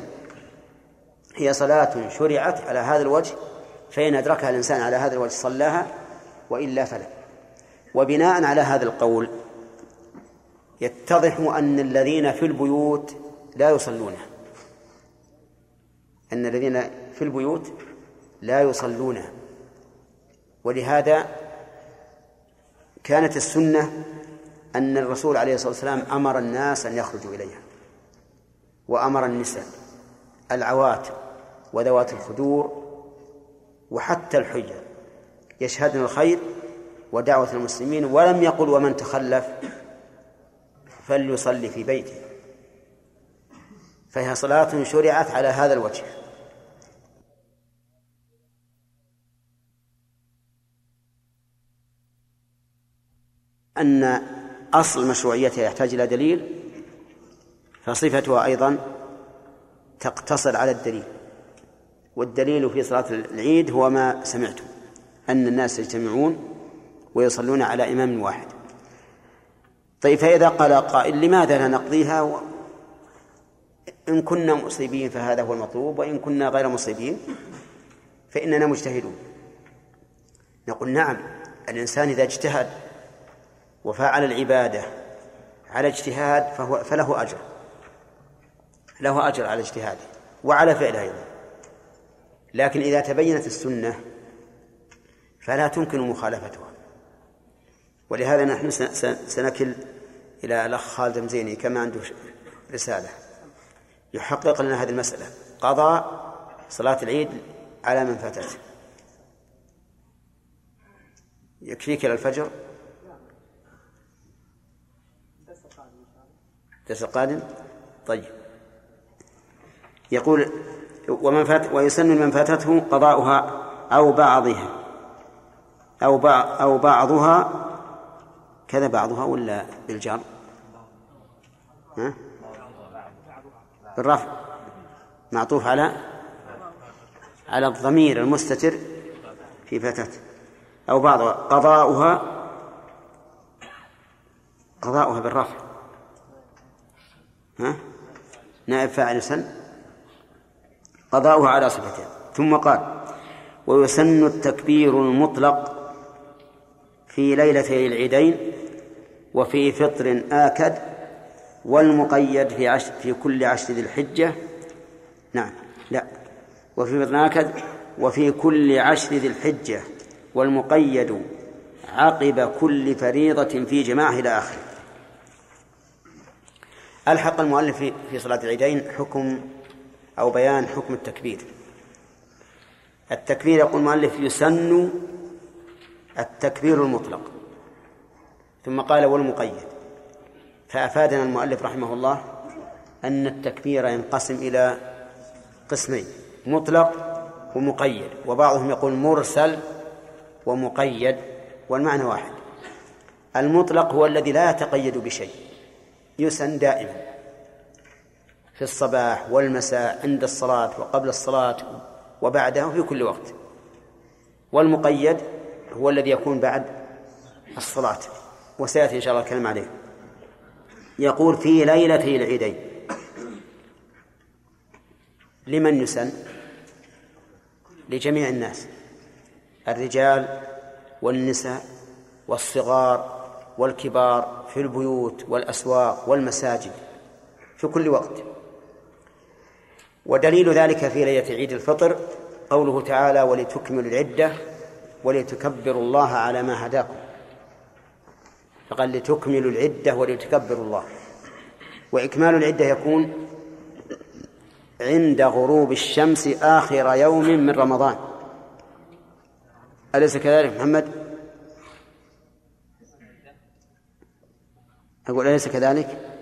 هي صلاة شرعت على هذا الوجه فإن أدركها الإنسان على هذا الوجه صلاها وإلا فلا. وبناء على هذا القول يتضح أن الذين في البيوت لا يصلونها. أن الذين في البيوت لا يصلونها ولهذا كانت السنة أن الرسول عليه الصلاة والسلام أمر الناس أن يخرجوا إليها وأمر النساء العوات وذوات الخدور وحتى الحجة يشهدن الخير ودعوة المسلمين ولم يقل ومن تخلف فليصلي في بيته. فهي صلاة شرعت على هذا الوجه. أن أصل مشروعيتها يحتاج إلى دليل فصفتها أيضا تقتصر على الدليل. والدليل في صلاة العيد هو ما سمعتم أن الناس يجتمعون ويصلون على إمام واحد. طيب فإذا قال قائل لماذا لا نقضيها. إن كنا مصيبين فهذا هو المطلوب وإن كنا غير مصيبين فإننا مجتهدون. نقول نعم الإنسان إذا اجتهد وفعل العبادة على اجتهاد فهو فله أجر. له أجر على اجتهاده وعلى فعله أيضا. لكن إذا تبينت السنة فلا تمكن مخالفتها. ولهذا نحن سنكل إلى الأخ خالد مزيني كما عنده رسالة. يحقق لنا هذه المسألة. قضاء صلاة العيد على من فاتته. يكفيك إلى الفجر. الدرس القادم؟ طيب. يقول ومن فات ويسن من فاتته قضاؤها أو بعضها. أو بعض أو بعضها. كذا بعضها ولا بالجر؟ ها؟ بالرفع. معطوف على على الضمير المستتر في فتاة أو بعضها. قضاؤها قضاؤها بالرفع. ها؟ نائب فاعل سن. قضاؤها على صفتين. ثم قال ويسن التكبير المطلق في ليلتي العيدين وفي فطر آكد والمقيد في عشر في كل عشر ذي الحجة. نعم لا. وفي فطر آكد وفي كل عشر ذي الحجة والمقيد عقب كل فريضة في جماعة إلى آخره. ألحق المؤلف في صلاة العيدين حكم أو بيان حكم التكبير. التكبير يقول المؤلف يسن التكبير المطلق. ثم قال والمقيد. فأفادنا المؤلف رحمه الله أن التكبير ينقسم إلى قسمين مطلق ومقيد. وبعضهم يقول مرسل ومقيد والمعنى واحد. المطلق هو الذي لا يتقيد بشيء. يسن دائما في الصباح والمساء عند الصلاة وقبل الصلاة وبعدها في كل وقت. والمقيد هو الذي يكون بعد الصلاة. وسيأتي إن شاء الله الكلام عليه. يقول في ليلتي العيدين. لمن يسن؟ لجميع الناس. الرجال والنساء والصغار والكبار في البيوت والأسواق والمساجد في كل وقت. ودليل ذلك في ليلة عيد الفطر قوله تعالى ولتكملوا العدة ولتكبروا الله على ما هداكم فقال لتكملوا العدة ولتكبروا الله وإكمال العدة يكون عند غروب الشمس آخر يوم من رمضان. أليس كذلك محمد؟ أقول أليس كذلك؟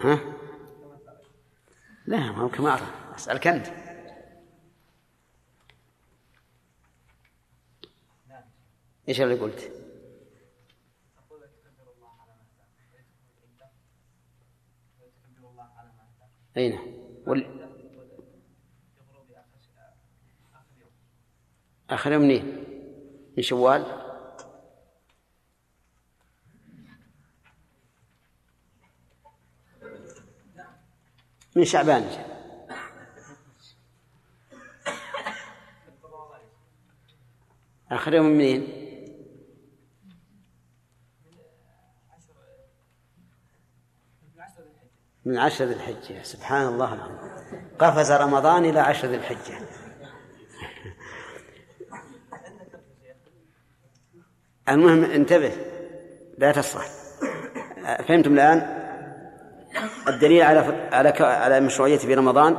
ها؟ لا ما هو كما أسألك أنت إيش اللي قلت؟ أين؟ نعم. وال... آخر يوم منين؟ من شوال؟ من شعبان آخر يوم منين؟ من عشر ذي الحجة. سبحان الله العظيم. قفز رمضان إلى عشر ذي الحجة. المهم انتبه لا تصح فهمتم الآن؟ الدليل على على على مشروعية في رمضان؟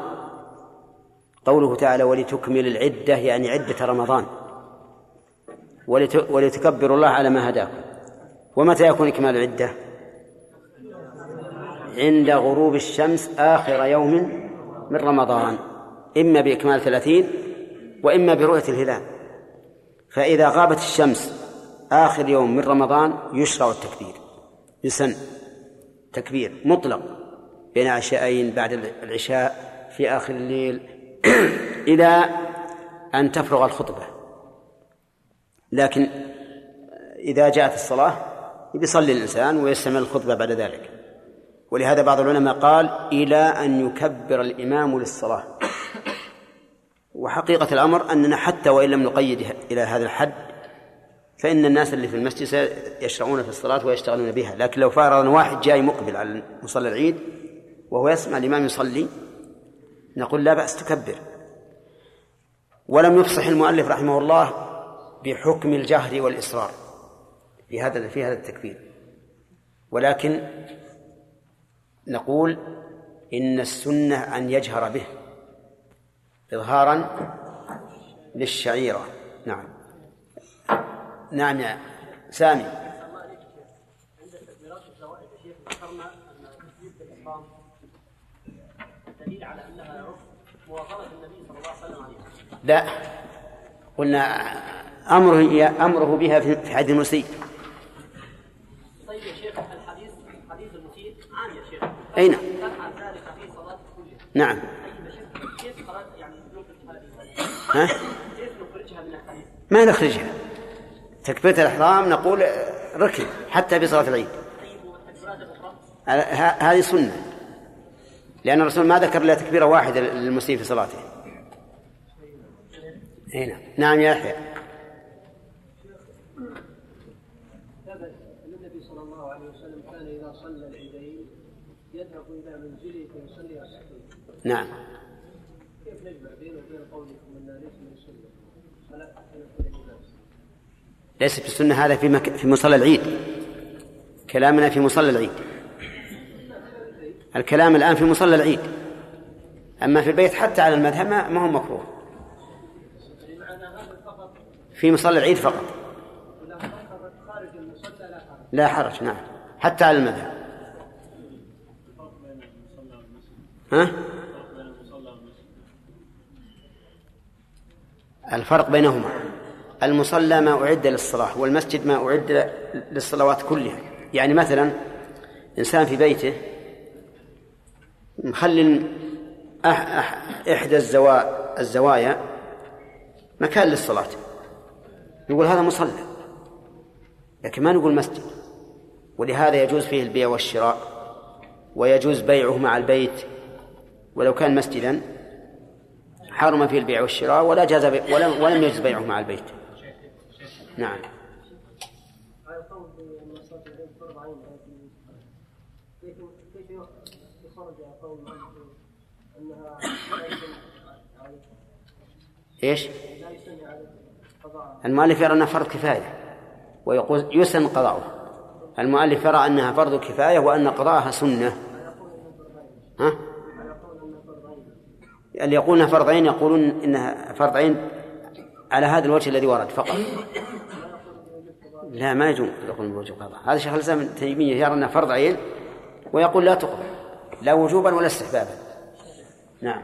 قوله تعالى ولتكمل العدة يعني عدة رمضان. ولتكبروا الله على ما هداكم. ومتى يكون إكمال العدة؟ عند غروب الشمس آخر يوم من رمضان. إما بإكمال ثلاثين وإما برؤية الهلال. فإذا غابت الشمس آخر يوم من رمضان يشرع التكبير. يسن. تكبير مطلق بين عشاءين بعد العشاء في آخر الليل. إلى أن تفرغ الخطبة. لكن إذا جاءت الصلاة يصلي الإنسان ويستمر الخطبة بعد ذلك. ولهذا بعض العلماء قال إلى أن يكبر الإمام للصلاة. وحقيقة الأمر أننا حتى وإن لم نقيد إلى هذا الحد فإن الناس اللي في المسجد يشرعون في الصلاة ويشتغلون بها. لكن لو فرضنا واحد جاي مقبل على مصلى العيد وهو يسمع الإمام يصلي نقول لا بأس تكبر. ولم يفصح المؤلف رحمه الله بحكم الجهر والإصرار في هذا في هذا التكبير. ولكن نقول إن السنة أن يجهر به إظهارا للشعيرة. نعم. نعم يا سامي. لا. قلنا أمره أمره بها في حد المسيء طيب يا شيخ الحديث حديث المسيء عام يا شيخ أي نعم. نعم يعني ها؟ كيف نخرجها من الحديث؟ ما نخرجها. تكبيرة الإحرام نقول ركن حتى في صلاة العيد. هذه سنة. لأن الرسول ما ذكر إلا تكبيرة واحدة للمسيء في صلاته. هنا نعم. يا يحيى ثبت ان النبي صلى الله عليه وسلم كان اذا صلى العيدين يذهب إلى منزله فيصلي ركعتين نعم. كيف نجمع بينه وبين قولكم ان ليس من السنة ليس في السنة هذا في مك... في مصلى العيد. كلامنا في مصلى العيد. الكلام الآن في مصلى العيد. أما في البيت حتى على المذهب ما هو مكروه. في مصلى العيد فقط. لا حرج نعم. حتى على المذهب. ها؟ الفرق بينهما. المصلى ما أعد للصلاة والمسجد ما أعد للصلوات كلها. يعني مثلا إنسان في بيته مخلي أح أح إحدى الزوا الزوايا مكان للصلاة. يقول هذا مصلى لكن ما نقول مسجد. ولهذا يجوز فيه البيع والشراء ويجوز بيعه مع البيت ولو كان مسجدا حرم فيه البيع والشراء ولا جاز بي... ولم, ولم يجوز بيعه مع البيت نعم إيش؟ المؤلف يرى أنها فرض كفاية ويقول يسن قضاؤه المؤلف يرى أنها فرض كفاية وأن قضاءها سنة ها؟ اللي يقولون فرض عين يقولون إنها فرض عين على هذا الوجه الذي ورد فقط. لا ما يجوز يقول بوجوب قضاء. هذا شيخ الإسلام ابن تيمية يرى إنها فرض عين ويقول لا تقضى لا وجوبا ولا استحبابا. نعم.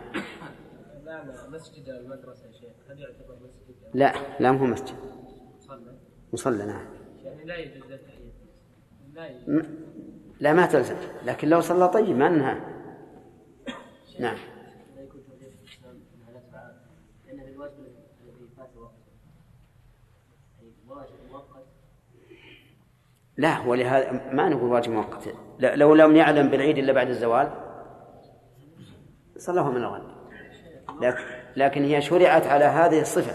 مسجد المدرسة يا شيخ هل يعتبر مسجد لا لا مو مسجد. مصلى؟ مصلى نعم. يعني لا يجوز لا لا ما تلزم لكن لو صلى طيب ما ننهى. نعم لا يكون توجيه الإسلام أنها لا تفعل لأن الواجب الذي فات وقته أي واجب مؤقت لا ولهذا ما نقول واجب مؤقت. لو لم يعلم بالعيد إلا بعد الزوال صلاه من الغد لكن, لكن هي شرعت على هذه الصفة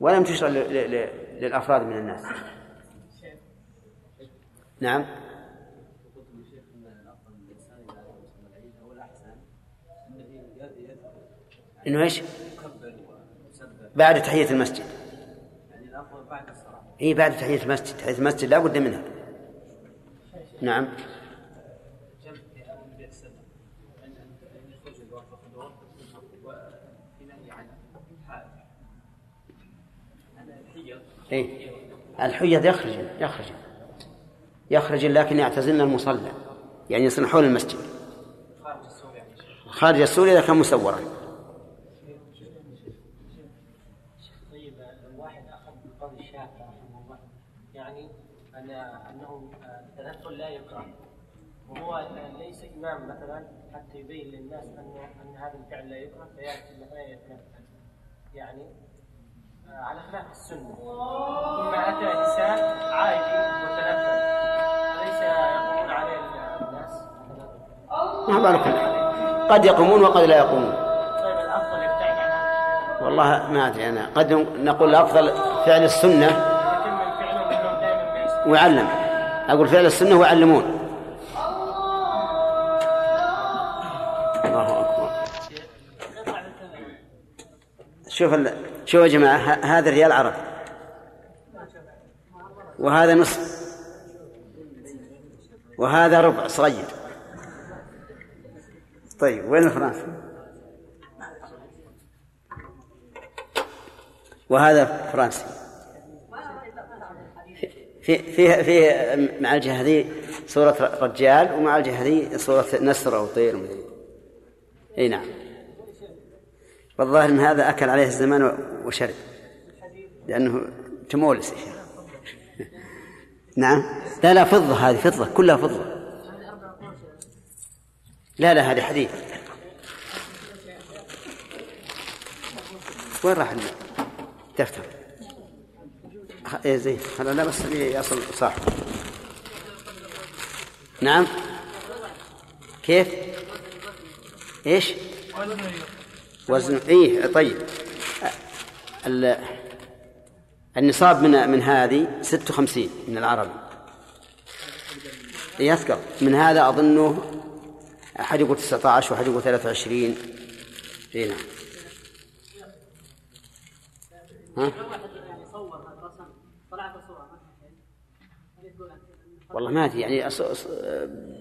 ولم تشرع ل- ل- ل- للأفراد من الناس. نعم. إنه إيش؟ بعد تحية المسجد. اي بعد تحيه المسجد. تحيه المسجد لا بد منها. نعم. اي الحيض يخرج يخرج. يخرج لكن يعتزلن المصلى. يعني يصلح حول المسجد. خارج السور إذا كان مسورا طيب الواحد اخذ بقول الشافعي رحمه الله يعني ان انه التنفل لا يكره وهو امام مثلا حتى يبين للناس انه أن هذا الفعل لا يكره فيأتي مثلا يتنفل يعني آه، على خلاف السنة. ثم أتى إنسان عادي وتنفل ليس يقومون عليه الناس. ما بالك قد يقومون وقد لا يقومون. طيب الأفضل يبتعد عن هذا. والله ما أدري أنا. قد نقول الافضل فعل يسمعون ويعلم. أقول فعل السنة ويعلمون. شوف ال... شوف يا جماعة ه- هذا ريال عربي وهذا نصف. وهذا ربع صغير. طيب وين الفرنسي؟ وهذا فرنسي. في في في مع الجهة ذي صورة رجال ومع الجهة ذي صورة نسر أو طير. إي نعم. والظاهر إن هذا أكل عليه الزمان وشرب. لأنه تمولس. يا شيخ نعم. لا لا فضة هذه فضة كلها فضة. لا لا هذه حديد. وين راح الدفتر؟ إيه زين. هذا لا بس يصل صح نعم. كيف؟ إيش؟ وزن. إيه طيب. ال- النصاب من من هذه 56 من العربي يذكر من هذا أظنه أحد يقول 19 وأحد يقول 23 اي نعم. ها؟ والله ما أدري يعني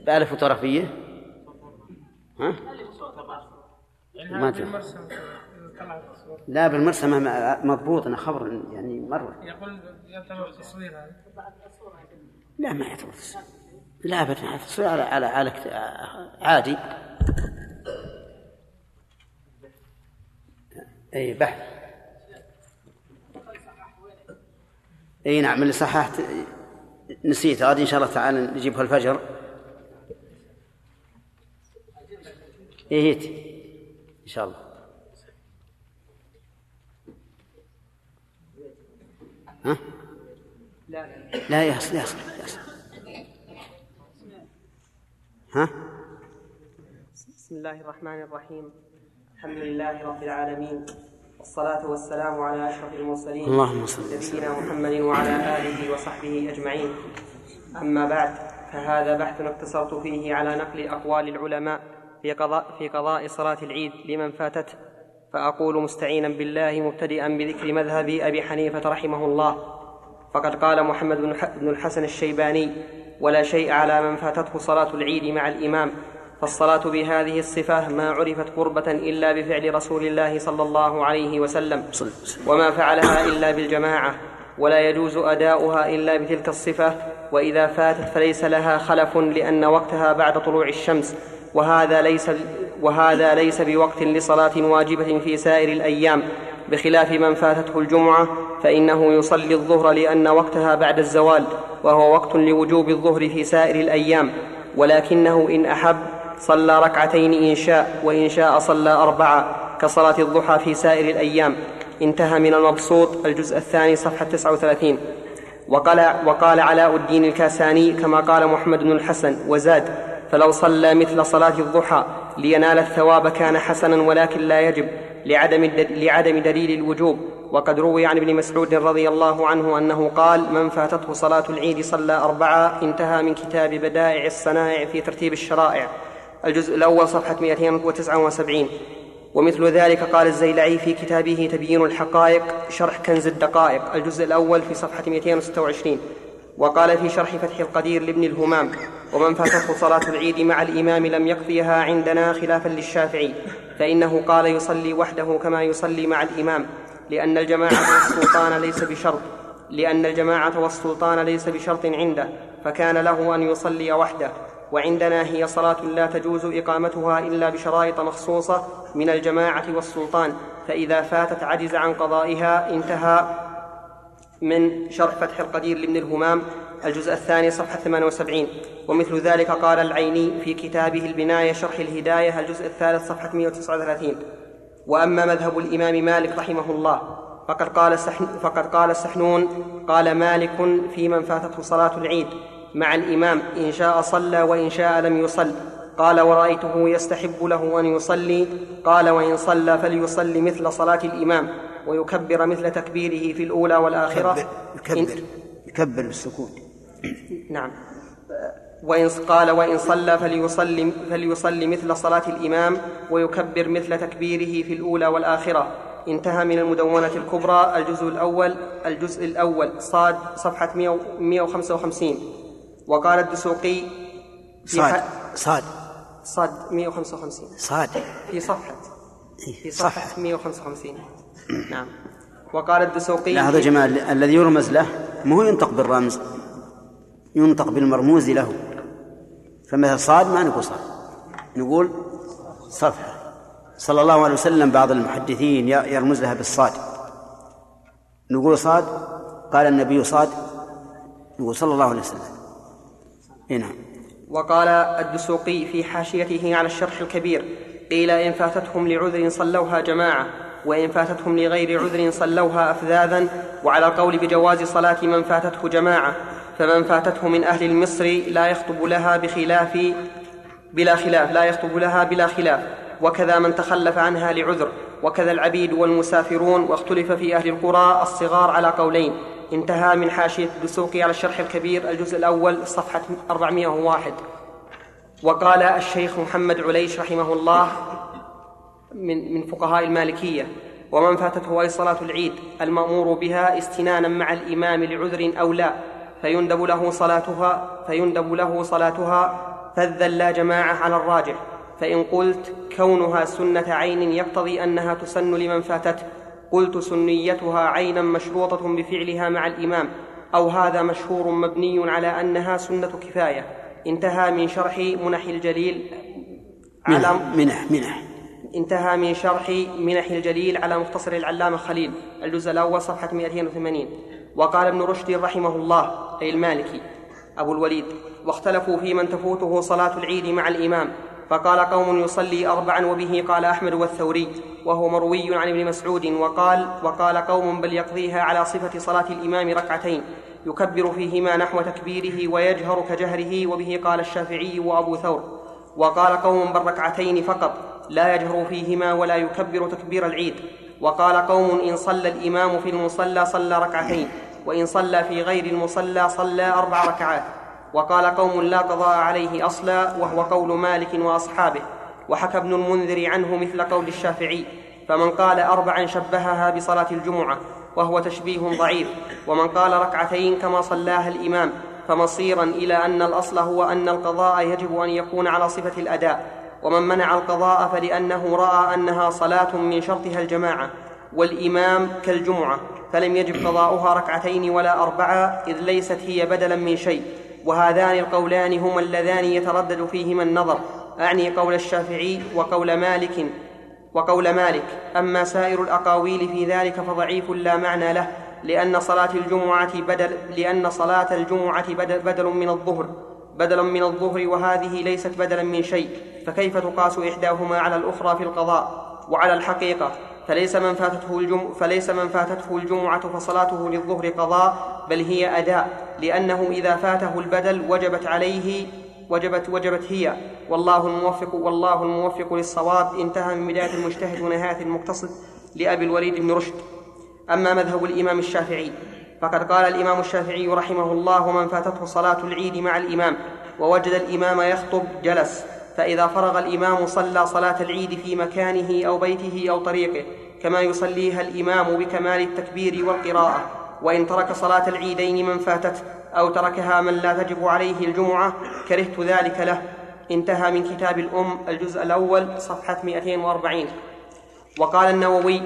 بآلة فوتوغرافية ها؟ ما الصورة. لا بالمرسمة ما- مضبوط أنا خبر يعني مرة. يقول يعتبر تصوير هذا. لا ما يعتبر تصوير. لا أبدا تصوير على على على عادي. أي بحث. أي نعم اللي صححت نسيت. غادي إن شاء الله تعالى نجيبها الفجر. إيه إن شاء الله. ها؟ لا يصل يصل يصل ها؟ بسم الله الرحمن الرحيم. الحمد لله رب العالمين. والصلاة والسلام على أشرف المرسلين. اللهم صل وسلم. نبينا محمد وعلى آله وصحبه أجمعين. أما بعد فهذا بحث اقتصرت فيه على نقل أقوال العلماء. في قضاء في قضاء صلاة العيد لمن فاتته. فأقول مستعينا بالله مبتدئا بذكر مذهب أبي حنيفة رحمه الله. فقد قال محمد بن الحسن الشيباني ولا شيء على من فاتته صلاة العيد مع الإمام. فالصلاة بهذه الصفة ما عرفت قربة إلا بفعل رسول الله صلى الله عليه وسلم. وما فعلها إلا بالجماعة. ولا يجوز أداؤها إلا بتلك الصفة. وإذا فاتت فليس لها خلف لأن وقتها بعد طلوع الشمس. وهذا ليس وهذا ليس بوقت لصلاة واجبة في سائر الأيام بخلاف من فاتته الجمعة فإنه يصلي الظهر لأن وقتها بعد الزوال وهو وقت لوجوب الظهر في سائر الأيام ولكنه إن أحب صلى ركعتين إن شاء وإن شاء صلى أربعة كصلاة الضحى في سائر الأيام. انتهى من المبسوط الجزء الثاني صفحة 39 وقال, وقال علاء الدين الكاساني كما قال محمد بن الحسن وزاد فلو صلى مثل صلاة الضحى لينال الثواب كان حسنا ولكن لا يجب لعدم, لعدم دليل الوجوب. وقد روي عن ابن مسعود رضي الله عنه أنه قال من فاتته صلاة العيد صلى أربعة انتهى من كتاب بدائع الصنائع في ترتيب الشرائع. الجزء الأول صفحة 279 ومثل ذلك قال الزيلعي في كتابه تبيين الحقائق شرح كنز الدقائق. الجزء الأول في صفحة 226 وقال في شرح فتح القدير لابن الهمام ومن فاتته صلاة العيد مع الإمام لم يقضيها عندنا خلافا للشافعي فإنه قال يصلي وحده كما يصلي مع الإمام لأن الجماعة والسلطان ليس بشرط لأن الجماعة والسلطان ليس بشرط عنده فكان له أن يصلي وحده وعندنا هي صلاة لا تجوز إقامتها إلا بشرائط مخصوصة من الجماعة والسلطان فإذا فاتت عجز عن قضائها انتهى من شرح فتح القدير لابن الهمام الجزء الثاني صفحة 78 ومثل ذلك قال العيني في كتابه البناية شرح الهداية الجزء الثالث صفحة 139 وأما مذهب الإمام مالك رحمه الله فقد قال سحن فقد قال السحنون قال مالك في من فاتته صلاة العيد مع الإمام إن شاء صلى وإن شاء لم يصل. قال ورأيته يستحب له أن يصلي قال وإن صلى فليصلي مثل صلاة الإمام. ويكبر مثل تكبيره في الأولى والآخرة. يكبر يكبر بالسكون نعم. وإن قال وإن صلى فليصلي, فليصلي مثل صلاة الإمام ويكبر مثل تكبيره في الأولى والآخرة. انتهى من المدونة الكبرى. الجزء الأول الجزء الأول صاد صفحة 100 155 وقال الدسوقي صاد صاد. صاد 155 صاد. في صفحة في صفحة صفحة 155 نعم. وقال الدسوقي لا هذا في- جمال الذي يرمز له ما هو ينطق بالرمز ينطق بالمرموز له. فمثل صاد ما نقول صاد. نقول صفحة. صلى الله عليه وسلم بعض المحدثين يرمز لها بالصاد. نقول صاد قال النبي صاد نقول صلى الله عليه وسلم. إيه نعم. وقال الدسوقي في حاشيته على الشرح الكبير قيل إن فاتتهم لعذر صلوها جماعة. وإن فاتتهم لغير عذر صلوها أفذاذا وعلى القول بجواز صلاة من فاتته جماعة فمن فاتته من أهل المصر لا يخطب لها بخلاف بلا خلاف لا يخطب لها بلا خلاف وكذا من تخلف عنها لعذر وكذا العبيد والمسافرون واختلف في أهل القرى الصغار على قولين انتهى من حاشية الدسوقي على الشرح الكبير الجزء الأول صفحة 401 وقال الشيخ محمد عليش رحمه الله من من فقهاء المالكية. ومن فاتته أي صلاة العيد المأمور بها استنانا مع الإمام لعذر أو لا. فيندب له صلاتها فيندب له صلاتها. فذا لا جماعة على الراجح. فإن قلت كونها سنة عين يقتضي أنها تسن لمن فاتته. قلت سنيتها عينا مشروطة بفعلها مع الإمام. أو هذا مشهور مبني على أنها سنة كفاية. انتهى من شرح منح الجليل. على منح منح, منح. انتهى من شرح منح الجليل على مختصر العلامة خليل الجزء الأول صفحة 280 وقال ابن رشد رحمه الله أي المالكي أبو الوليد واختلفوا في من تفوته صلاة العيد مع الإمام فقال قوم يصلي أربعا وبه قال أحمد والثوري وهو مروي عن ابن مسعود وقال وقال قوم بل يقضيها على صفة صلاة الإمام ركعتين يكبر فيهما نحو تكبيره ويجهر كجهره وبه قال الشافعي وأبو ثور وقال قوم بل ركعتين فقط. لا يجهر فيهما ولا يكبر تكبير العيد. وقال قوم إن صلى الإمام في المصلى صلى ركعتين وإن صلى في غير المصلى صلى أربع ركعات. وقال قوم لا قضاء عليه أصلا وهو قول مالك وأصحابه. وحكى ابن المنذر عنه مثل قول الشافعي فمن قال أربعا شبهها بصلاة الجمعة وهو تشبيه ضعيف. ومن قال ركعتين كما صلاها الإمام فمصيرا إلى أن الأصل هو أن القضاء يجب أن يكون على صفة الأداء. ومن منع القضاء فلأنه رأى أنها صلاة من شرطها الجماعة والإمام كالجمعة فلم يجب قضاؤها ركعتين ولا أربعة إذ ليست هي بدلا من شيء. وهذان القولان هما اللذان يتردد فيهما النظر. أعني قول الشافعي وقول مالك وقول مالك أما سائر الأقاويل في ذلك فضعيف لا معنى له لأن صلاة الجمعة بدل لأن صلاة الجمعة بدل, بدل من الظهر بدلا من الظهر وهذه ليست بدلا من شيء. فكيف تقاس إحداهما على الأخرى في القضاء وعلى الحقيقة؟ فليس من فاتته الجمعة فليس من فاتته الجمعة فصلاته للظهر قضاء بل هي أداء لأنه إذا فاته البدل وجبت عليه وجبت وجبت هي. والله الموفق والله الموفق للصواب. انتهى من بداية المجتهد ونهاية المقتصد لأبي الوليد بن رشد. أما مذهب الإمام الشافعي فقد قال الإمام الشافعي رحمه الله من فاتته صلاة العيد مع الإمام ووجد الإمام يخطب جلس فإذا فرغ الإمام صلى صلاة العيد في مكانه أو بيته أو طريقه كما يصليها الإمام بكمال التكبير والقراءة وإن ترك صلاة العيدين من فاتته أو تركها من لا تجب عليه الجمعة كرهت ذلك له. انتهى من كتاب الأم الجزء الأول صفحة 240 وقال النووي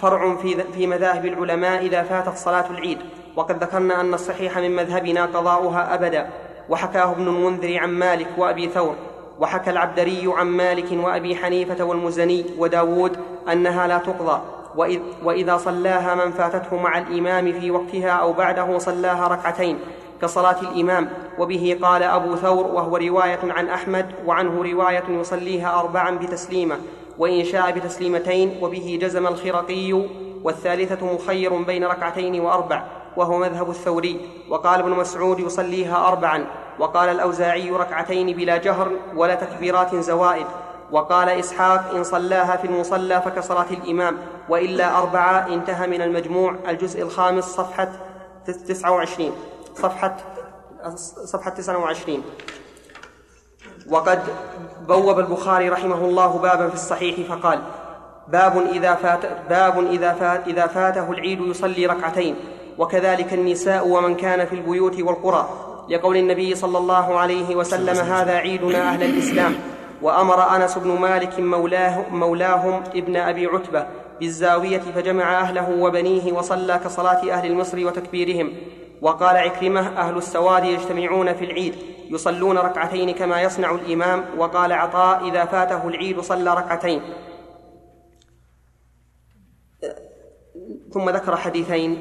فرع في في مذاهب العلماء إذا فاتت صلاة العيد. وقد ذكرنا أن الصحيح من مذهبنا قضاؤها أبدا. وحكاه ابن المنذر عن مالك وأبي ثور. وحكى العبدري عن مالك وأبي حنيفة والمزني وداود أنها لا تقضى وإذ وإذا صلاها من فاتته مع الإمام في وقتها أو بعده صلاها ركعتين كصلاة الإمام وبه قال أبو ثور وهو رواية عن أحمد وعنه رواية يصليها أربعا بتسليمة وإن شاء بتسليمتين وبه جزم الخرقي والثالثة مخير بين ركعتين وأربع وهو مذهب الثوري وقال ابن مسعود يصليها أربعا وقال الأوزاعي ركعتين بلا جهر ولا تكبيرات زوائد وقال إسحاق إن صلاها في المصلى فكصلاة الإمام وإلا أربعة انتهى من المجموع الجزء الخامس صفحة تسعة وعشرين صفحة صفحة تسعة وعشرين. وقد بوب البخاري رحمه الله بابا في الصحيح فقال باب إذا فات باب إذا فات إذا فاته العيد يصلي ركعتين وكذلك النساء ومن كان في البيوت والقرى. لقول النبي صلى الله عليه وسلم هذا عيدنا أهل الإسلام. وأمر أنس بن مالك مولاه مولاهم ابن أبي عتبة بالزاوية فجمع أهله وبنيه وصلى كصلاة أهل المصر وتكبيرهم. وقال عكرمة أهل السواد يجتمعون في العيد يصلون ركعتين كما يصنع الإمام. وقال عطاء إذا فاته العيد صلى ركعتين. ثم ذكر حديثين.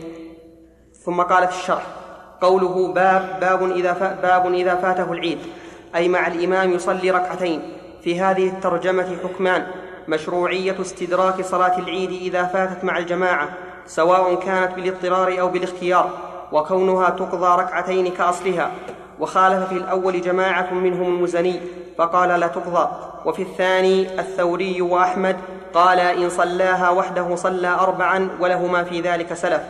ثم قال في الشرح قوله باب باب إذا باب إذا فاته العيد. أي مع الإمام يصلي ركعتين. في هذه الترجمة حكمان. مشروعية استدراك صلاة العيد إذا فاتت مع الجماعة سواء كانت بالاضطرار أو بالاختيار وكونها تقضى ركعتين كأصلها. وخالف في الأول جماعة منهم المزني فقال لا تقضى. وفي الثاني الثوري وأحمد قال إن صلاها وحده صلى أربعا ولهما في ذلك سلف.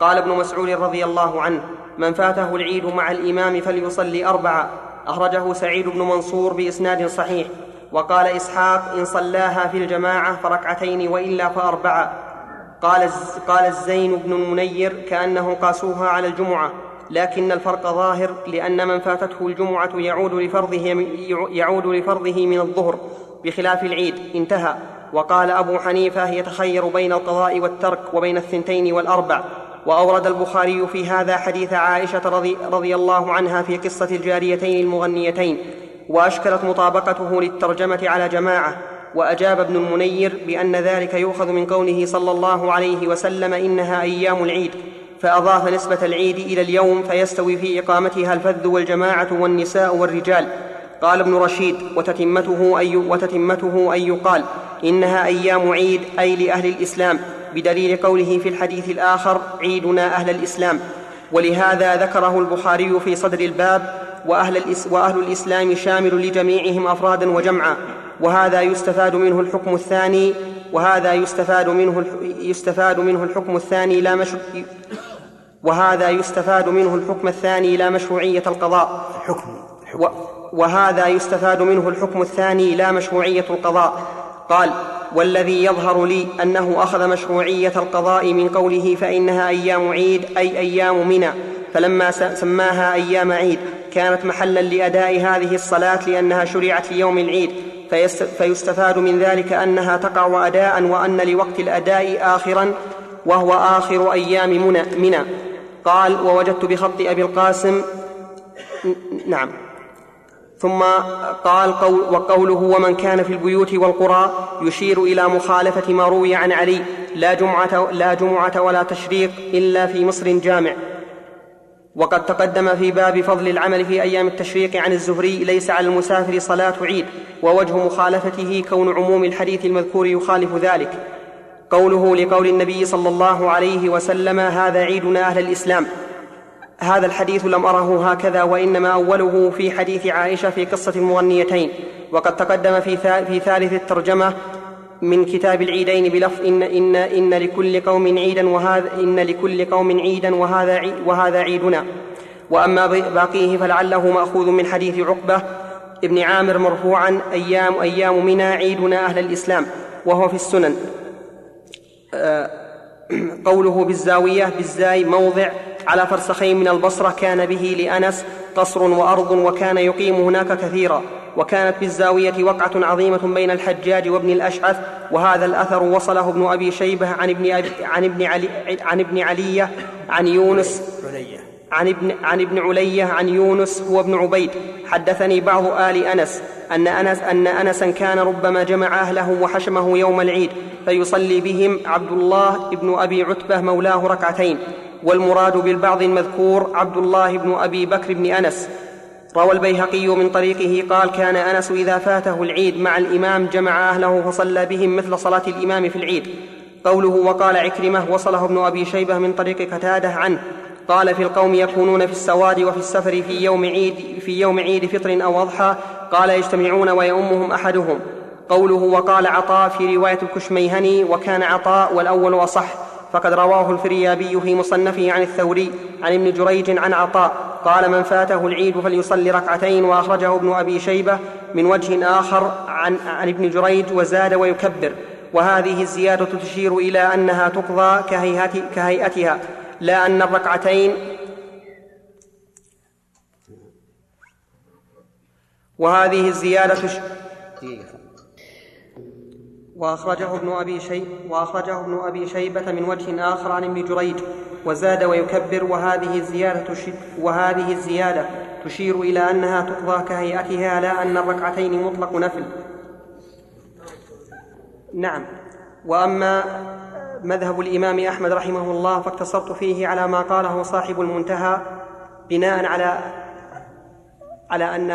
قال ابن مسعود رضي الله عنه من فاته العيد مع الإمام فليصلي أربعا أخرجه سعيد بن منصور بإسناد صحيح. وقال إسحاق إن صلاها في الجماعة فركعتين وإلا فأربعة. قال قال الزين بن المنير كأنهم قاسوها على الجمعة. لكن الفرق ظاهر لأن من فاتته الجمعة يعود لفرضه يعود لفرضه من الظهر بخلاف العيد. انتهى. وقال أبو حنيفة يتخير بين القضاء والترك وبين الثنتين والأربع. وأورد البخاري في هذا حديث عائشة رضي, رضي الله عنها في قصة الجاريتين المغنيتين وأشكلت مطابقته للترجمة على جماعة وأجاب ابن المنير بأن ذلك يؤخذ من قوله صلى الله عليه وسلم إنها أيام العيد فأضاف نسبة العيد إلى اليوم فيستوي في إقامتها الفذ والجماعة والنساء والرجال. قال ابن رشيد وتتمته أي, وتتمته أن يقال إنها أيام عيد أي لأهل الإسلام بدليل قوله في الحديث الآخر عيدنا أهل الإسلام. ولهذا ذكره البخاري في صدر الباب وأهل, الإس وأهل الإسلام شامل لجميعهم أفرادا وجمعا. وهذا يستفاد منه الحكم الثاني وهذا يستفاد منه يستفاد منه الحكم الثاني لا مش وهذا يستفاد منه الحكم الثاني لا مشروعية القضاء. الحكم وهذا يستفاد منه الحكم الثاني لا مشروعية القضاء. قال والذي يظهر لي أنه أخذ مشروعية القضاء من قوله فإنها أيام عيد أي أيام منى فلما سماها أيام عيد كانت محلا لأداء هذه الصلاة لأنها شرعت ليوم العيد. فيستفاد من ذلك أنها تقع أداء وأن لوقت الأداء آخرا وهو آخر أيام منى, قال ووجدت بخط أبي القاسم نعم. ثم قال قول وقوله ومن كان في البيوت والقرى يشير إلى مخالفة ما روي عن علي لا جمعة, لا جمعة ولا تشريق إلا في مصر جامع. وقد تقدم في باب فضل العمل في أيام التشريق عن الزهري ليس على المسافر صلاة عيد ووجه مخالفته كون عموم الحديث المذكور يخالف ذلك. قوله لقول النبي صلى الله عليه وسلم هذا عيدنا أهل الإسلام. هذا الحديث لم أره هكذا وإنما أوله في حديث عائشة في قصة المغنيتين. وقد تقدم في, في ثالث الترجمة من كتاب العيدين بلفظ إن, إن, إن لكل قوم عيدا وهذا إن لكل قوم عيدا وهذا, وهذا عيدنا. وأما باقيه فلعله مأخوذ من حديث عقبة ابن عامر مرفوعا أيام أيام منى عيدنا أهل الإسلام وهو في السنن. آه، قوله بالزاوية بالزاي موضع على فرسخين من البصرة كان به لأنس قصر وأرض وكان يقيم هناك كثيرا. وكانت بالزاوية وقعة عظيمة بين الحجاج وابن الأشعث وهذا الأثر وصله ابن أبي شيبة عن ابن, أبي عن ابن, علي عن ابن علية عن يونس عن ابن, عن ابن علية عن يونس هو ابن عبيد. حدثني بعض آل أنس أن أنس أن أنسا كان ربما جمع أهله وحشمه يوم العيد فيصلي بهم عبد الله ابن أبي عتبة مولاه ركعتين. والمراد بالبعض المذكور عبد الله بن أبي بكر بن أنس. روى البيهقي من طريقه قال كان أنس إذا فاته العيد مع الإمام جمع أهله فصلى بهم مثل صلاة الإمام في العيد. قوله وقال عكرمة وصله ابن أبي شيبة من طريق قتادة عنه. قال في القوم يكونون في السواد وفي السفر في يوم عيد في يوم عيد فطر أو أضحى. قال يجتمعون ويؤمهم أحدهم. قوله وقال عطاء في رواية الكشميهني وكان عطاء والأول اصح فقد رواه الفريابي في مصنفه عن الثوري عن ابن جريج عن عطاء قال من فاته العيد فليصلي ركعتين وأخرجه ابن أبي شيبة من وجه آخر عن, عن ابن جريج وزاد ويكبر وهذه الزيادة تشير إلى أنها تقضى كهيئتها لا أن الركعتين وهذه الزيادة وأخرجه ابن أبي شيب وأخرجه ابن أبي شيبة من وجه آخر عن ابن جريج وزاد ويكبر وهذه الزيادة وهذه الزيادة تشير إلى أنها تقضى كهيئتها لا أن الركعتين مطلق نفل. نعم. وأما مذهب الإمام أحمد رحمه الله فاقتصرت فيه على ما قاله صاحب المنتهى بناء على على أن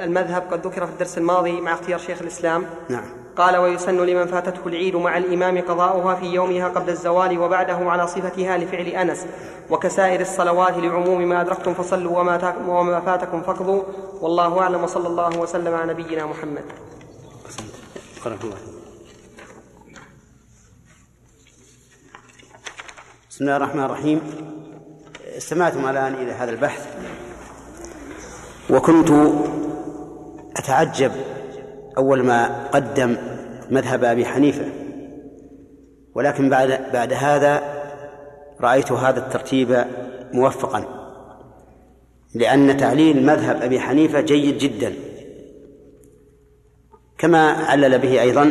المذهب قد ذكر في الدرس الماضي مع اختيار شيخ الإسلام. نعم. قال ويسن لمن فاتته العيد مع الإمام قضاؤها في يومها قبل الزوال وبعده على صفتها لفعل أنس وكسائر الصلوات لعموم ما أدركتم فصلوا وما, وما فاتكم فاقضوا والله أعلم وصلى الله وسلم على نبينا محمد. بسم الله الرحمن الرحيم. استمعتم الآن إلى هذا البحث. وكنت أتعجب أول ما قدم مذهب أبي حنيفة. ولكن بعد بعد هذا رأيت هذا الترتيب موفقا لأن تعليل مذهب أبي حنيفة جيد جدا. كما علل به أيضا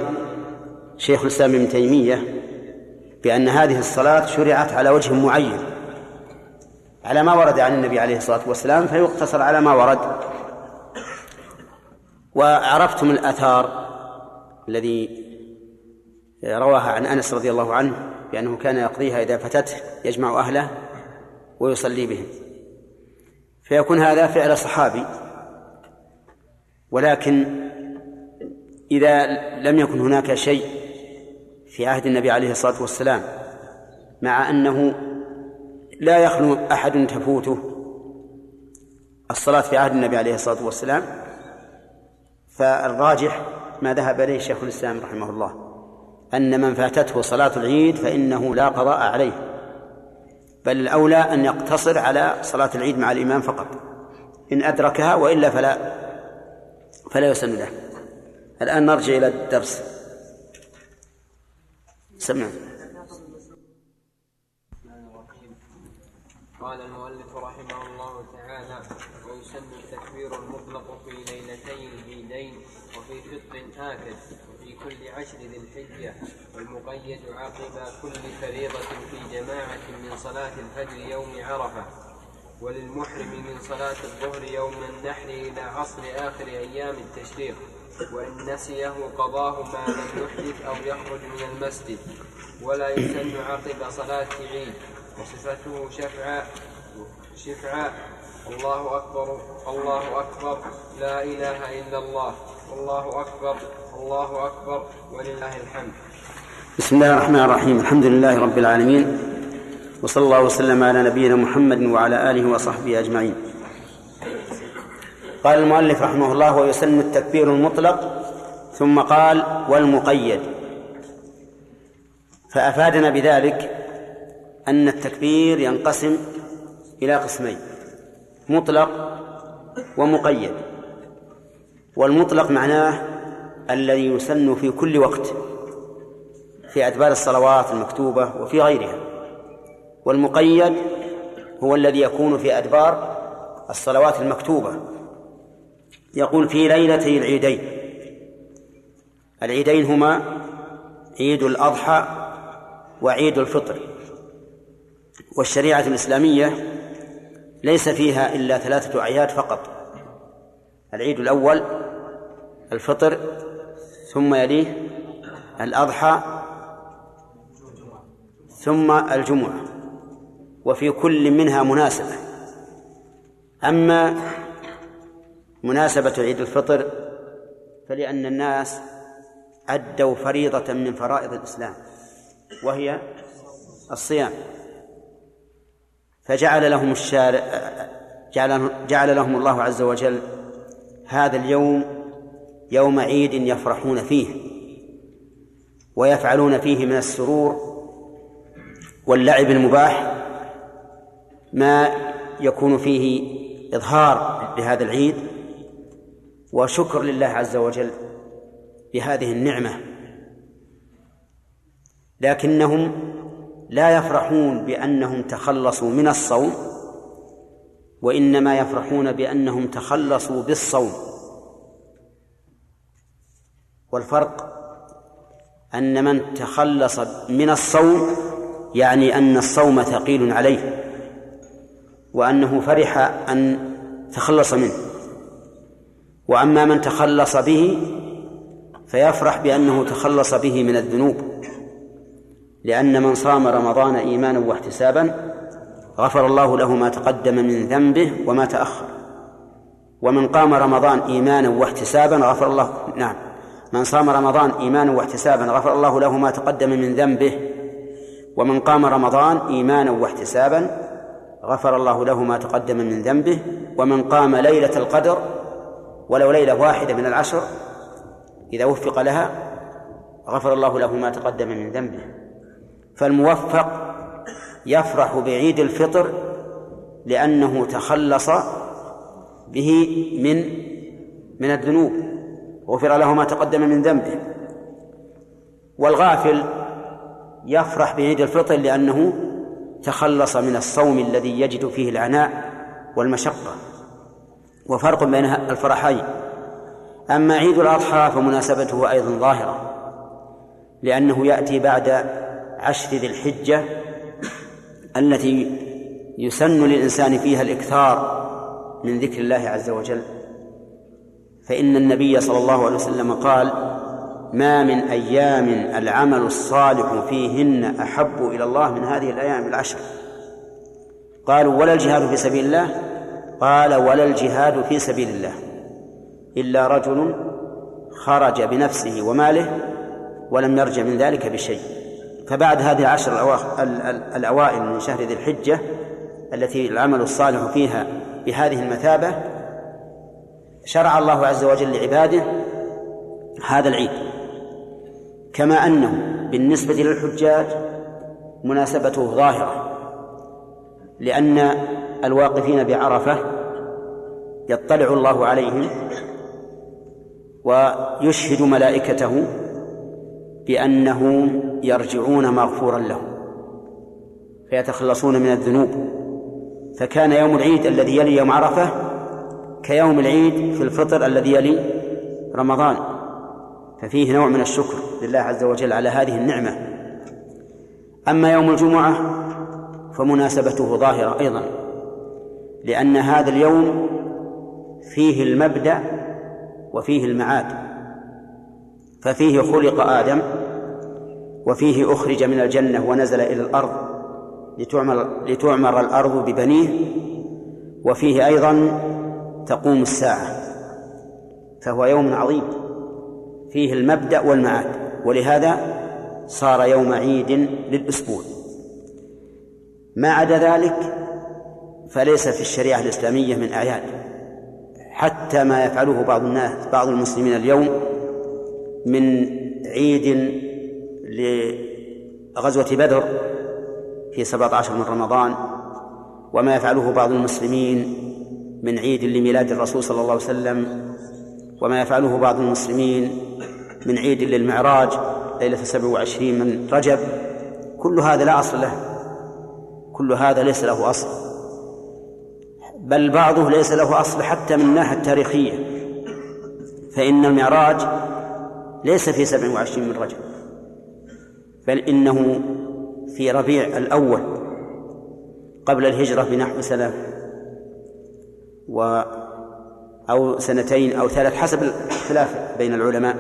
شيخ الإسلام ابن تيمية بأن هذه الصلاة شرعت على وجه معين على ما ورد عن النبي عليه الصلاة والسلام فيقتصر على ما ورد. وعرفتم الآثار الذي رواها عن أنس رضي الله عنه بأنه كان يقضيها إذا فتته يجمع أهله ويصلي بهم. فيكون هذا فعل صحابي ولكن إذا لم يكن هناك شيء في عهد النبي عليه الصلاة والسلام مع أنه لا يخلو أحد تفوته الصلاة في عهد النبي عليه الصلاة والسلام فالراجح ما ذهب إليه شيخ الإسلام رحمه الله أن من فاتته صلاة العيد فإنه لا قضاء عليه بل الأولى أن يقتصر على صلاة العيد مع الإمام فقط إن أدركها وإلا فلا فلا يسن له. الآن نرجع إلى الدرس. سمع قال المؤلف رحمه الله تعالى ويسن التكبير المطلق في ليلتي العيدين وفي فطر آكد وفي كل عشر الحجة والمقيد عقب كل فريضة في جماعة من صلاة الفجر يوم عرفة وللمحرم من صلاة الظهر يوم النحر إلى عصر آخر أيام التشريق وإن نسيه قضاه ما لم يحدث أو يخرج من المسجد ولا يسن عقب صلاة عيد. وصفته شفعاء شفعاء. الله أكبر الله أكبر. لا إله إلا الله. الله أكبر. الله أكبر ولله الحمد. بسم الله الرحمن الرحيم. الحمد لله رب العالمين. وصلى الله وسلم على نبينا محمد وعلى آله وصحبه أجمعين. قال المؤلف رحمه الله ويسن التكبير المطلق ثم قال والمقيد فأفادنا بذلك أن التكبير ينقسم إلى قسمين مطلق ومقيد. والمطلق معناه الذي يسن في كل وقت في أدبار الصلوات المكتوبة وفي غيرها. والمقيد هو الذي يكون في أدبار الصلوات المكتوبة. يقول في ليلتي العيدين. العيدين هما عيد الأضحى وعيد الفطر. والشريعة الإسلامية ليس فيها إلا ثلاثة أعياد فقط. العيد الأول الفطر ثم يليه الأضحى ثم الجمعة وفي كل منها مناسبة. أما مناسبة عيد الفطر فلأن الناس أدوا فريضة من فرائض الإسلام وهي الصيام. فجعل لهم الشارع جعل, جعل لهم الله عز وجل هذا اليوم يوم عيد يفرحون فيه ويفعلون فيه من السرور واللعب المباح ما يكون فيه إظهار لهذا العيد وشكر لله عز وجل بهذه النعمة لكنهم لا يفرحون بأنهم تخلصوا من الصوم وإنما يفرحون بأنهم تخلصوا بالصوم والفرق أن من تخلص من الصوم يعني أن الصوم ثقيل عليه وأنه فرح أن تخلص منه وأما من تخلص به فيفرح بأنه تخلص به من الذنوب لأن من صام رمضان إيمانا واحتسابا غفر الله له ما تقدم من ذنبه وما تأخر ومن قام رمضان إيمانا واحتسابا غفر الله نعم. من صام رمضان إيمانا واحتسابا غفر الله له ما تقدم من ذنبه ومن قام رمضان إيمانا واحتسابا غفر الله له ما تقدم من ذنبه ومن قام ليلة القدر ولو ليلة واحدة من العشر إذا وفق لها غفر الله له ما تقدم من ذنبه. فالموفق يفرح بعيد الفطر لأنه تخلص به من من الذنوب. غفر له ما تقدم من ذنبه. والغافل يفرح بعيد الفطر لأنه تخلص من الصوم الذي يجد فيه العناء والمشقة. وفرق بين الفرحين. أما عيد الأضحى فمناسبته أيضا ظاهرة لأنه يأتي بعد عشر ذي الحجة التي يسن للإنسان فيها الإكثار من ذكر الله عز وجل. فإن النبي صلى الله عليه وسلم قال ما من أيام العمل الصالح فيهن أحب إلى الله من هذه الأيام العشر قالوا ولا الجهاد في سبيل الله؟ قال ولا الجهاد في سبيل الله إلا رجل خرج بنفسه وماله ولم يرجع من ذلك بشيء فبعد هذه العشر الأوائل من شهر ذي الحجة التي العمل الصالح فيها بهذه المثابة شرع الله عز وجل لعباده هذا العيد. كما أنه بالنسبة للحجاج مناسبته ظاهرة لأن الواقفين بعرفة يطلع الله عليهم ويشهد ملائكته بأنهم يرجعون مغفورا لهم فيتخلصون من الذنوب. فكان يوم العيد الذي يلي يوم عرفة كيوم العيد في الفطر الذي يلي رمضان. ففيه نوع من الشكر لله عز وجل على هذه النعمة. أما يوم الجمعة فمناسبته ظاهرة أيضا لأن هذا اليوم فيه المبدأ وفيه المعاد. ففيه خلق آدم وفيه أخرج من الجنة ونزل إلى الأرض لتعمر, لتعمر الأرض ببنيه. وفيه أيضا تقوم الساعة فهو يوم عظيم. فيه المبدأ والمعاد ولهذا صار يوم عيد للأسبوع. ما عدا ذلك فليس في الشريعة الإسلامية من أعياد. حتى ما يفعله بعض الناس بعض المسلمين اليوم من عيد لغزوة بدر في سبعة عشر من رمضان وما يفعله بعض المسلمين من عيد لميلاد الرسول صلى الله عليه وسلم وما يفعله بعض المسلمين من عيد للمعراج ليلة السبع وعشرين من رجب. كل هذا لا أصل له. كل هذا ليس له أصل. بل بعضه ليس له أصل حتى من الناحية التاريخية. فإن المعراج ليس في سبع وعشرين من رجب. بل إنه في ربيع الأول قبل الهجرة بنحو سنة و أو سنتين أو ثلاث حسب الخلاف بين العلماء.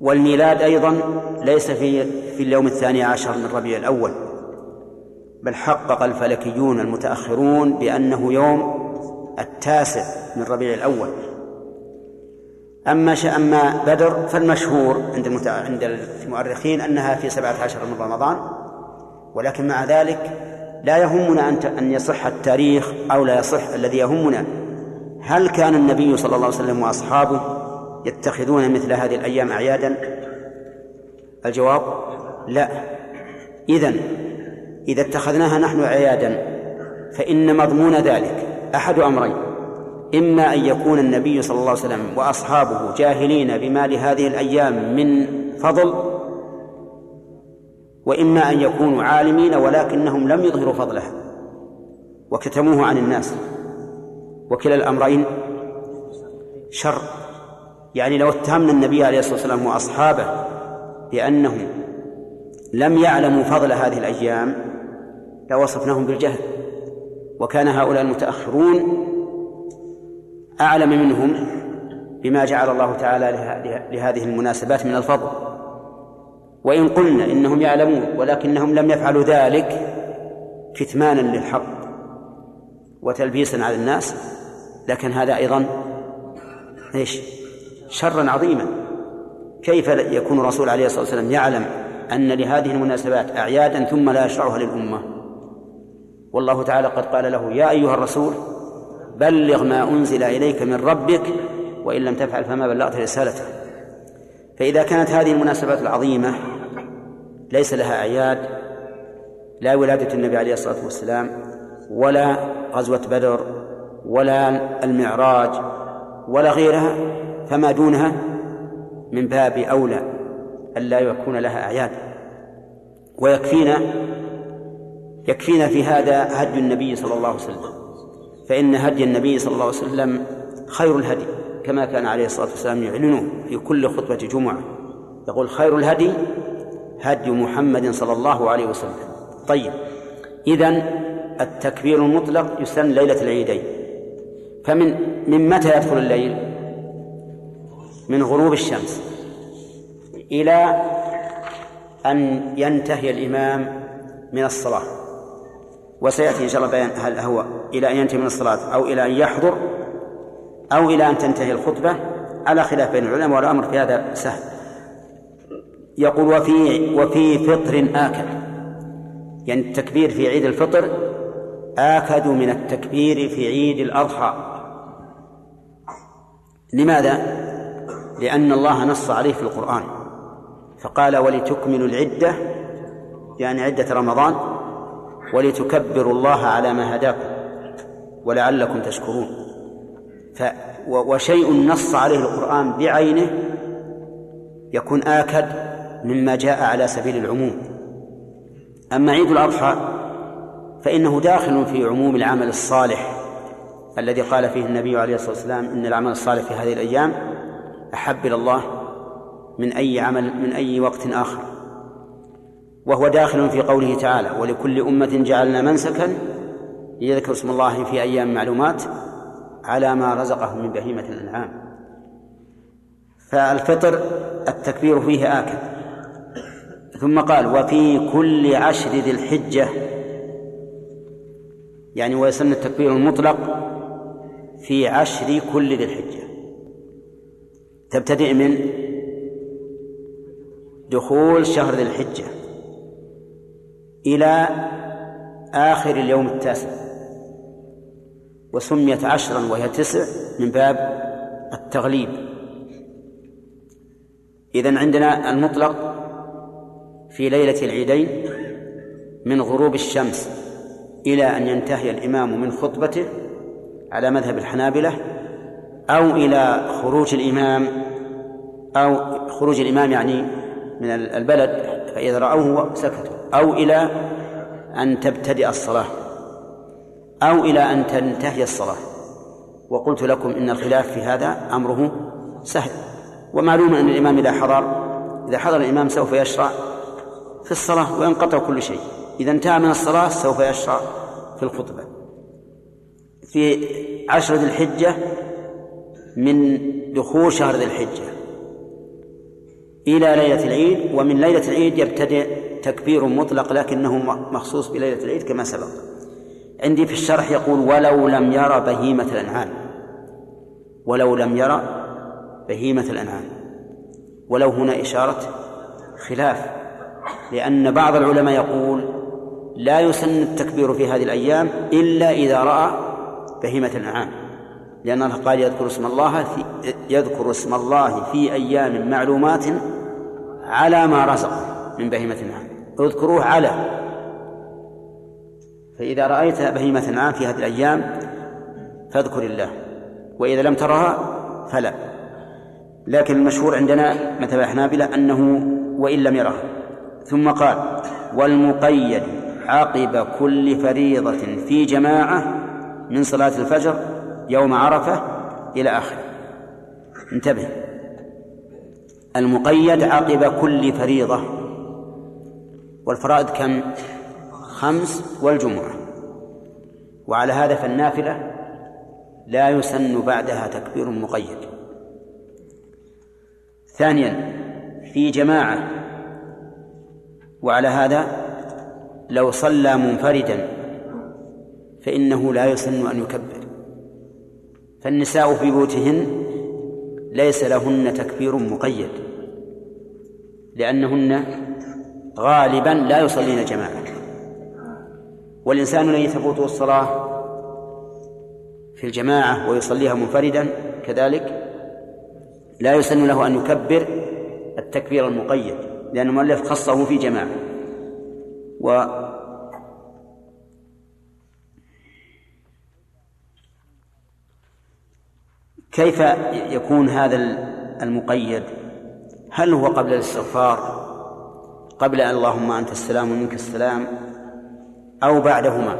والميلاد أيضا ليس في في اليوم الثاني عشر من ربيع الأول بل حقق الفلكيون المتأخرون بأنه يوم التاسع من ربيع الأول. أما أما بدر فالمشهور عند عند المؤرخين أنها في سبعة عشر من رمضان ولكن مع ذلك لا يهمنا أن أن يصح التاريخ أو لا يصح الذي يهمنا هل كان النبي صلى الله عليه وسلم وأصحابه يتخذون مثل هذه الأيام أعيادا؟ الجواب لا. إذن إذا اتخذناها نحن أعيادا فإن مضمون ذلك أحد أمرين إما أن يكون النبي صلى الله عليه وسلم وأصحابه جاهلين بما لهذه الأيام من فضل وإما أن يكونوا عالمين ولكنهم لم يظهروا فضلها وكتموه عن الناس. وكلا الأمرين شر. يعني لو اتهمنا النبي عليه الصلاة والسلام وأصحابه بأنهم لم يعلموا فضل هذه الأيام لوصفناهم بالجهل. وكان هؤلاء المتأخرون أعلم منهم بما جعل الله تعالى لهذه المناسبات من الفضل. وإن قلنا إنهم يعلمون ولكنهم لم يفعلوا ذلك كتمانا للحق وتلبيسا على الناس لكن هذا أيضا إيش؟ شرا عظيما. كيف يكون الرسول عليه الصلاة والسلام يعلم أن لهذه المناسبات أعيادا ثم لا يشرعها للأمة؟ والله تعالى قد قال له يا أيها الرسول بلغ ما أنزل إليك من ربك وإن لم تفعل فما بلغت رسالته. فإذا كانت هذه المناسبات العظيمة ليس لها أعياد لا ولادة النبي عليه الصلاة والسلام ولا غزوة بدر ولا المعراج ولا غيرها فما دونها من باب أولى ألا يكون لها أعياد. ويكفينا يكفينا في هذا هدي النبي صلى الله عليه وسلم فإن هدي النبي صلى الله عليه وسلم خير الهدي. كما كان عليه الصلاة والسلام يعلنه في كل خطبة جمعة. يقول خير الهدي هدي محمد صلى الله عليه وسلم. طيب إذن التكبير المطلق يسن ليلة العيدين. فمن من متى يدخل الليل؟ من غروب الشمس إلى أن ينتهي الإمام من الصلاة. وسيأتي إن شاء الله بيان هل هو إلى أن ينتهي من الصلاة أو إلى أن يحضر أو إلى أن تنتهي الخطبة على خلاف بين العلماء والأمر في هذا سهل. يقول وفي وفي فطر آكد يعني التكبير في عيد الفطر آكد من التكبير في عيد الأضحى. لماذا؟ لأن الله نص عليه في القرآن. فقال ولتكملوا العدة. يعني عدة رمضان. ولتكبروا الله على ما هداكم ولعلكم تشكرون. ف وشيء نص عليه القرآن بعينه يكون آكد مما جاء على سبيل العموم. أما عيد الأضحى فإنه داخل في عموم العمل الصالح الذي قال فيه النبي عليه الصلاة والسلام إن العمل الصالح في هذه الأيام أحب إلى الله من أي عمل من أي وقت آخر. وهو داخل في قوله تعالى ولكل أمة جعلنا منسكا ليذكروا اسم الله في أيام معلومات. على ما رزقهم من بهيمة الأنعام. فالفطر التكبير فيه آكل ثم قال وفي كل عشر ذي الحجة يعني ويسن التكبير المطلق في عشر كل ذي الحجة. تبتدئ من دخول شهر ذي الحجة إلى آخر اليوم التاسع. وسميت عشرا وهي تسع من باب التغليب. إذن عندنا المطلق في ليلة العيدين من غروب الشمس إلى أن ينتهي الإمام من خطبته على مذهب الحنابلة أو إلى خروج الإمام أو خروج الإمام يعني من البلد فإذا رأوه سكتوا أو إلى أن تبتدئ الصلاة. أو إلى أن تنتهي الصلاة. وقلت لكم إن الخلاف في هذا أمره سهل. ومعلوم أن الإمام إذا حضر إذا حضر الإمام سوف يشرع في الصلاة وينقطع كل شيء. إذا انتهى من الصلاة سوف يشرع في الخطبة. في عشر ذي الحجة من دخول شهر ذي الحجة إلى ليلة العيد ومن ليلة العيد يبتدئ تكبير مطلق لكنه مخصوص بليلة العيد كما سبق. عندي في الشرح يقول ولو لم يرى بهيمة الأنعام. ولو لم يرى بهيمة الأنعام. ولو هنا إشارة خلاف لأن بعض العلماء يقول لا يسن التكبير في هذه الأيام إلا إذا رأى بهيمة الأنعام. لأن الله قال يذكر اسم الله في يذكر اسم الله في أيام معلومات على ما رزق من بهيمة الأنعام. اذكروه على فإذا رأيت بهيمة الأنعام في هذه الأيام فاذكر الله. وإذا لم ترها فلا. لكن المشهور عندنا مثل الحنابلة أنه وإن لم يرها. ثم قال والمقيد عقب كل فريضة في جماعة من صلاة الفجر يوم عرفة إلى آخره. انتبه. المقيد عقب كل فريضة. والفرائض كم؟ خمس والجمعة. وعلى هذا فالنافلة لا يسن بعدها تكبير مقيد. ثانيا في جماعة. وعلى هذا لو صلى منفردا فإنه لا يسن أن يكبر. فالنساء في بيوتهن ليس لهن تكبير مقيد لأنهن غالبا لا يصلين جماعة. والإنسان الذي تفوته الصلاة في الجماعة ويصليها منفردا كذلك لا يسن له أن يكبر التكبير المقيد لأن المؤلف خصه في جماعة. و كيف يكون هذا المقيد؟ هل هو قبل الاستغفار؟ قبل اللهم أنت السلام ومنك السلام؟ أو بعدهما.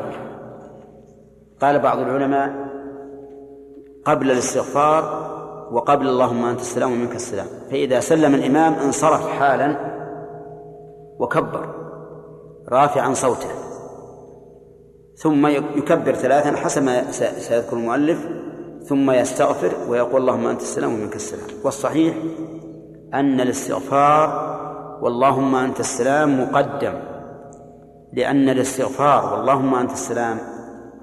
قال بعض العلماء قبل الاستغفار وقبل اللهم أنت السلام ومنك السلام. فإذا سلم الإمام انصرف حالا وكبر رافعا صوته. ثم يكبر ثلاثا حسب ما سيذكر المؤلف. ثم يستغفر ويقول اللهم أنت السلام ومنك السلام. والصحيح أن الاستغفار واللهم أنت السلام مقدم. لأن الاستغفار واللهم أنت السلام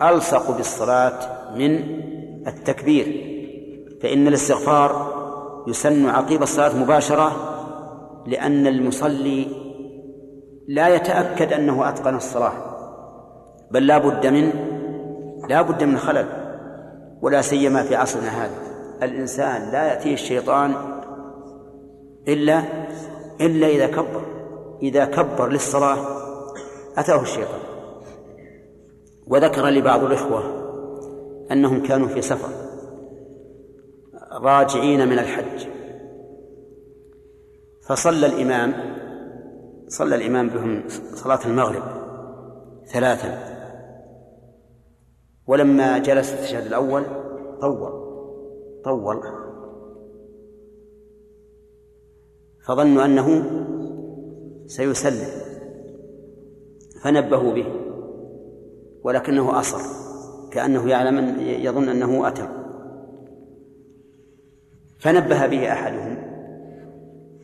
ألصق بالصلاة من التكبير. فإن الاستغفار يسن عقيب الصلاة مباشرة لأن المصلي لا يتأكد أنه أتقن الصلاة بل لا بد من لا بد من خلل ولا سيما في عصرنا هذا. الإنسان لا يأتيه الشيطان إلا إلا إذا كبر إذا كبر للصلاة أتاه الشيطان وذكر لي بعض الإخوة أنهم كانوا في سفر راجعين من الحج. فصلى الإمام صلى الإمام بهم صلاة المغرب ثلاثا. ولما جلس التشهد الأول طول طول. فظنوا أنه سيسلم. فنبهوا به ولكنه أصر كأنه يعلم يظن أنه أتم فنبه به أحدهم.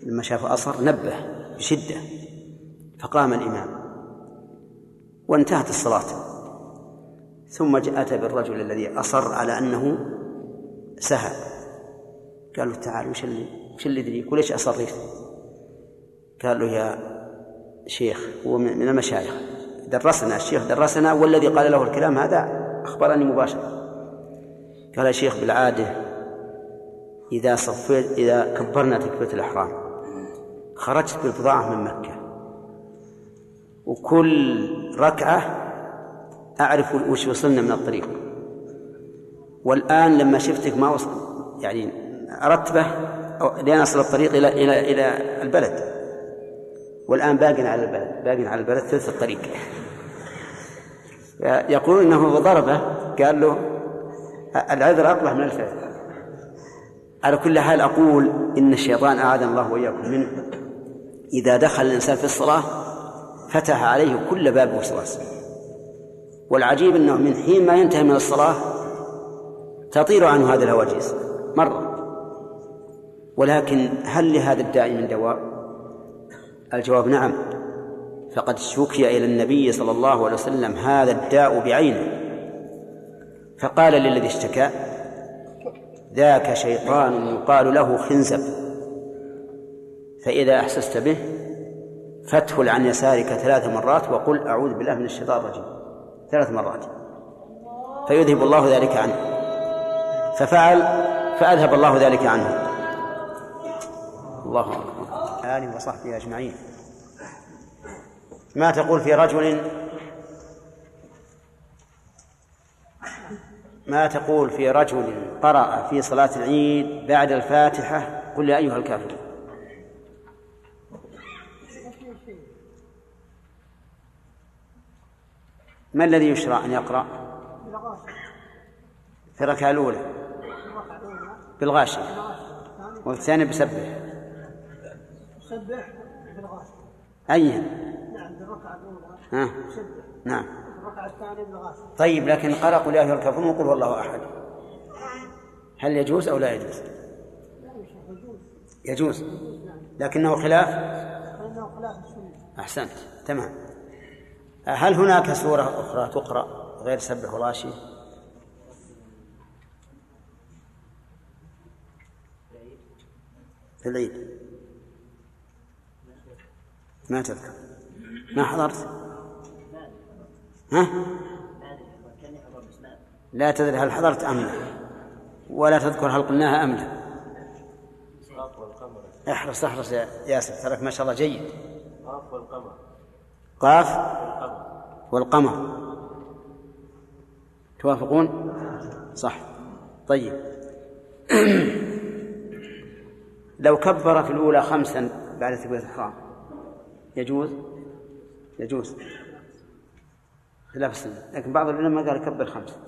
لما شاف أصر نبه بشدة فقام الإمام. وانتهت الصلاة. ثم أتى بالرجل الذي أصر على أنه سهى قال له تعال وش اللي وش اللي يدريك؟ وليش أصريت؟ قال له يا شيخ هو من المشايخ. درسنا الشيخ درسنا والذي قال له الكلام هذا أخبرني مباشرة. قال يا شيخ بالعادة إذا صفيت إذا كبرنا تكبيرة الإحرام خرجت بالبضاعة من مكة وكل ركعة أعرف وش وصلنا من الطريق. والآن لما شفتك ما وصل يعني أرتبه لين أصل الطريق إلى إلى إلى البلد. والآن باق على البلد باق على البلد ثلث الطريق. يقول إنه ضربه قال له العذر أقبح من الفعل. على كل حال أقول إن الشيطان أعاذنا الله وإياكم منه. إذا دخل الإنسان في الصلاه فتح عليه كل باب وسواس. والعجيب إنه من حين ما ينتهي من الصلاه تطير عنه هذه الهواجيس مرة. ولكن هل لهذا الداعي من دواء؟ الجواب نعم. فقد شكي إلى النبي صلى الله عليه وسلم هذا الداء بعينه. فقال للذي اشتكى ذاك شيطان يقال له خنزب. فإذا أحسست به فادخل عن يسارك ثلاث مرات وقل أعوذ بالله من الشيطان الرجيم. ثلاث مرات. فيذهب الله ذلك عنه. ففعل فأذهب الله ذلك عنه. الله أكبر. آله وصحبه أجمعين. ما تقول في رجل؟ ما تقول في رجل قرأ في صلاة العيد بعد الفاتحة؟ قل يا أيها الكافرون ما الذي يشرع أن يقرأ؟ في الركعة الأولى. بالغاشية. وفي الثانية بسبح سبح بالغاشية أيها نعم بالركعة الأولى نعم. الركعة الثانية بالغاشية طيب لكن قرأ قل يا الكافرون وقل هو الله أحد. هل يجوز أو لا يجوز؟ يجوز لكنه خلاف؟ لأنه خلاف أحسنت. تمام. هل هناك سورة أخرى تقرأ غير سبح وراشي؟ في العيد. ما تذكر. ما حضرت؟ ها؟ لا تدري هل حضرت أم لا. ولا تذكر هل قلناها أم لا. احرص احرص يا ياسر تراك ما شاء الله جيد. قاف والقمر. قاف والقمر. توافقون؟ صح. طيب. لو كبر في الأولى خمسا بعد تكبيرة الإحرام يجوز؟ يجوز. خلاف السنة. لكن بعض العلماء قال كبر خمس.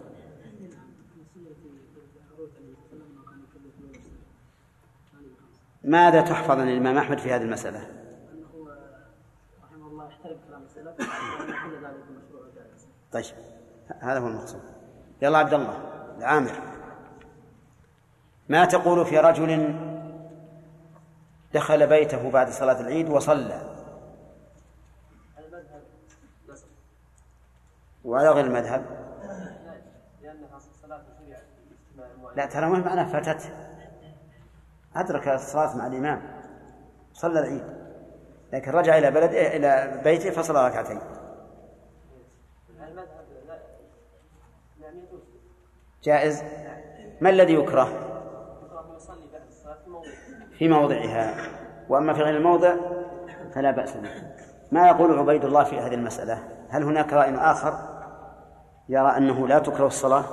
ماذا تحفظ عن الإمام أحمد في هذه المسألة؟ رحمه الله يحترم كلام السلف طيب هذا هو المقصود. يلا عبد الله العامر. ما تقول في رجل دخل بيته بعد صلاة العيد وصلى المذهب نصر وعلى غير المذهب. لا ترى ما معناه فاتته أدرك الصلاة مع الإمام. صلى العيد. لكن رجع إلى بلد إلى بيته فصلى ركعتين. جائز. ما الذي يكره؟ في موضعها. وأما في غير الموضع فلا بأس به. ما يقول عبيد الله في هذه المسألة؟ هل هناك رأي آخر؟ يرى أنه لا تكره الصلاة؟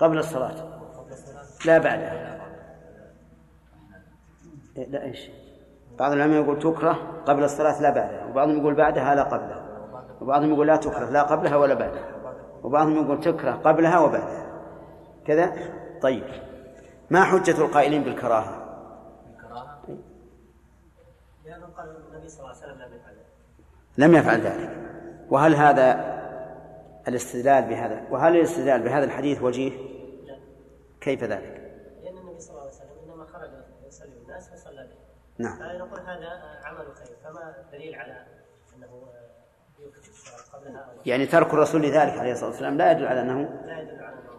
قبل الصلاة. لا بعدها إيه، لا إيش؟ بعض العلماء يقول تكره قبل الصلاة لا بعدها وبعضهم يقول بعدها لا قبلها وبعضهم يقول لا تكره لا قبلها ولا بعدها. وبعضهم يقول تكره قبلها وبعدها. كذا؟ طيب. ما حجة القائلين بالكراهة؟ الكراهة لأنه قال النبي صلى الله عليه وسلم لم يفعل ذلك. لم يفعل ذلك. وهل هذا الاستدلال بهذا وهل الاستدلال بهذا الحديث وجيه؟ كيف ذلك؟ لأن النبي صلى الله عليه وسلم إنما خرج يصلي بالناس فصلى بهم نعم. فنقول هذا عمل خير فما الدليل على أنه يعني ترك الرسول لذلك عليه الصلاة والسلام لا يدل على أنه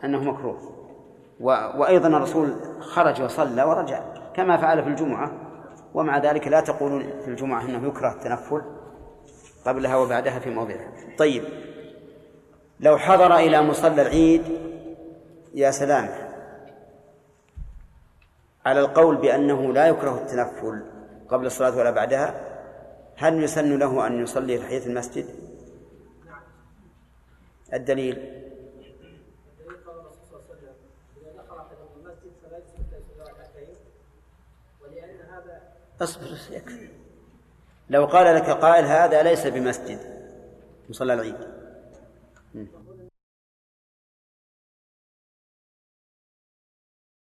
أنه مكروه. و... وأيضا الرسول خرج وصلى ورجع كما فعل في الجمعة. ومع ذلك لا تقولون في الجمعة أنه يكره التنفل قبلها وبعدها في موضعها. طيب. لو حضر إلى مصلى العيد يا سلام على القول بأنه لا يكره التنفل قبل الصلاة ولا بعدها هل يسن له أن يصلي تحية المسجد؟ الدليل. اصبر لو قال لك قائل هذا ليس بمسجد مصلى العيد.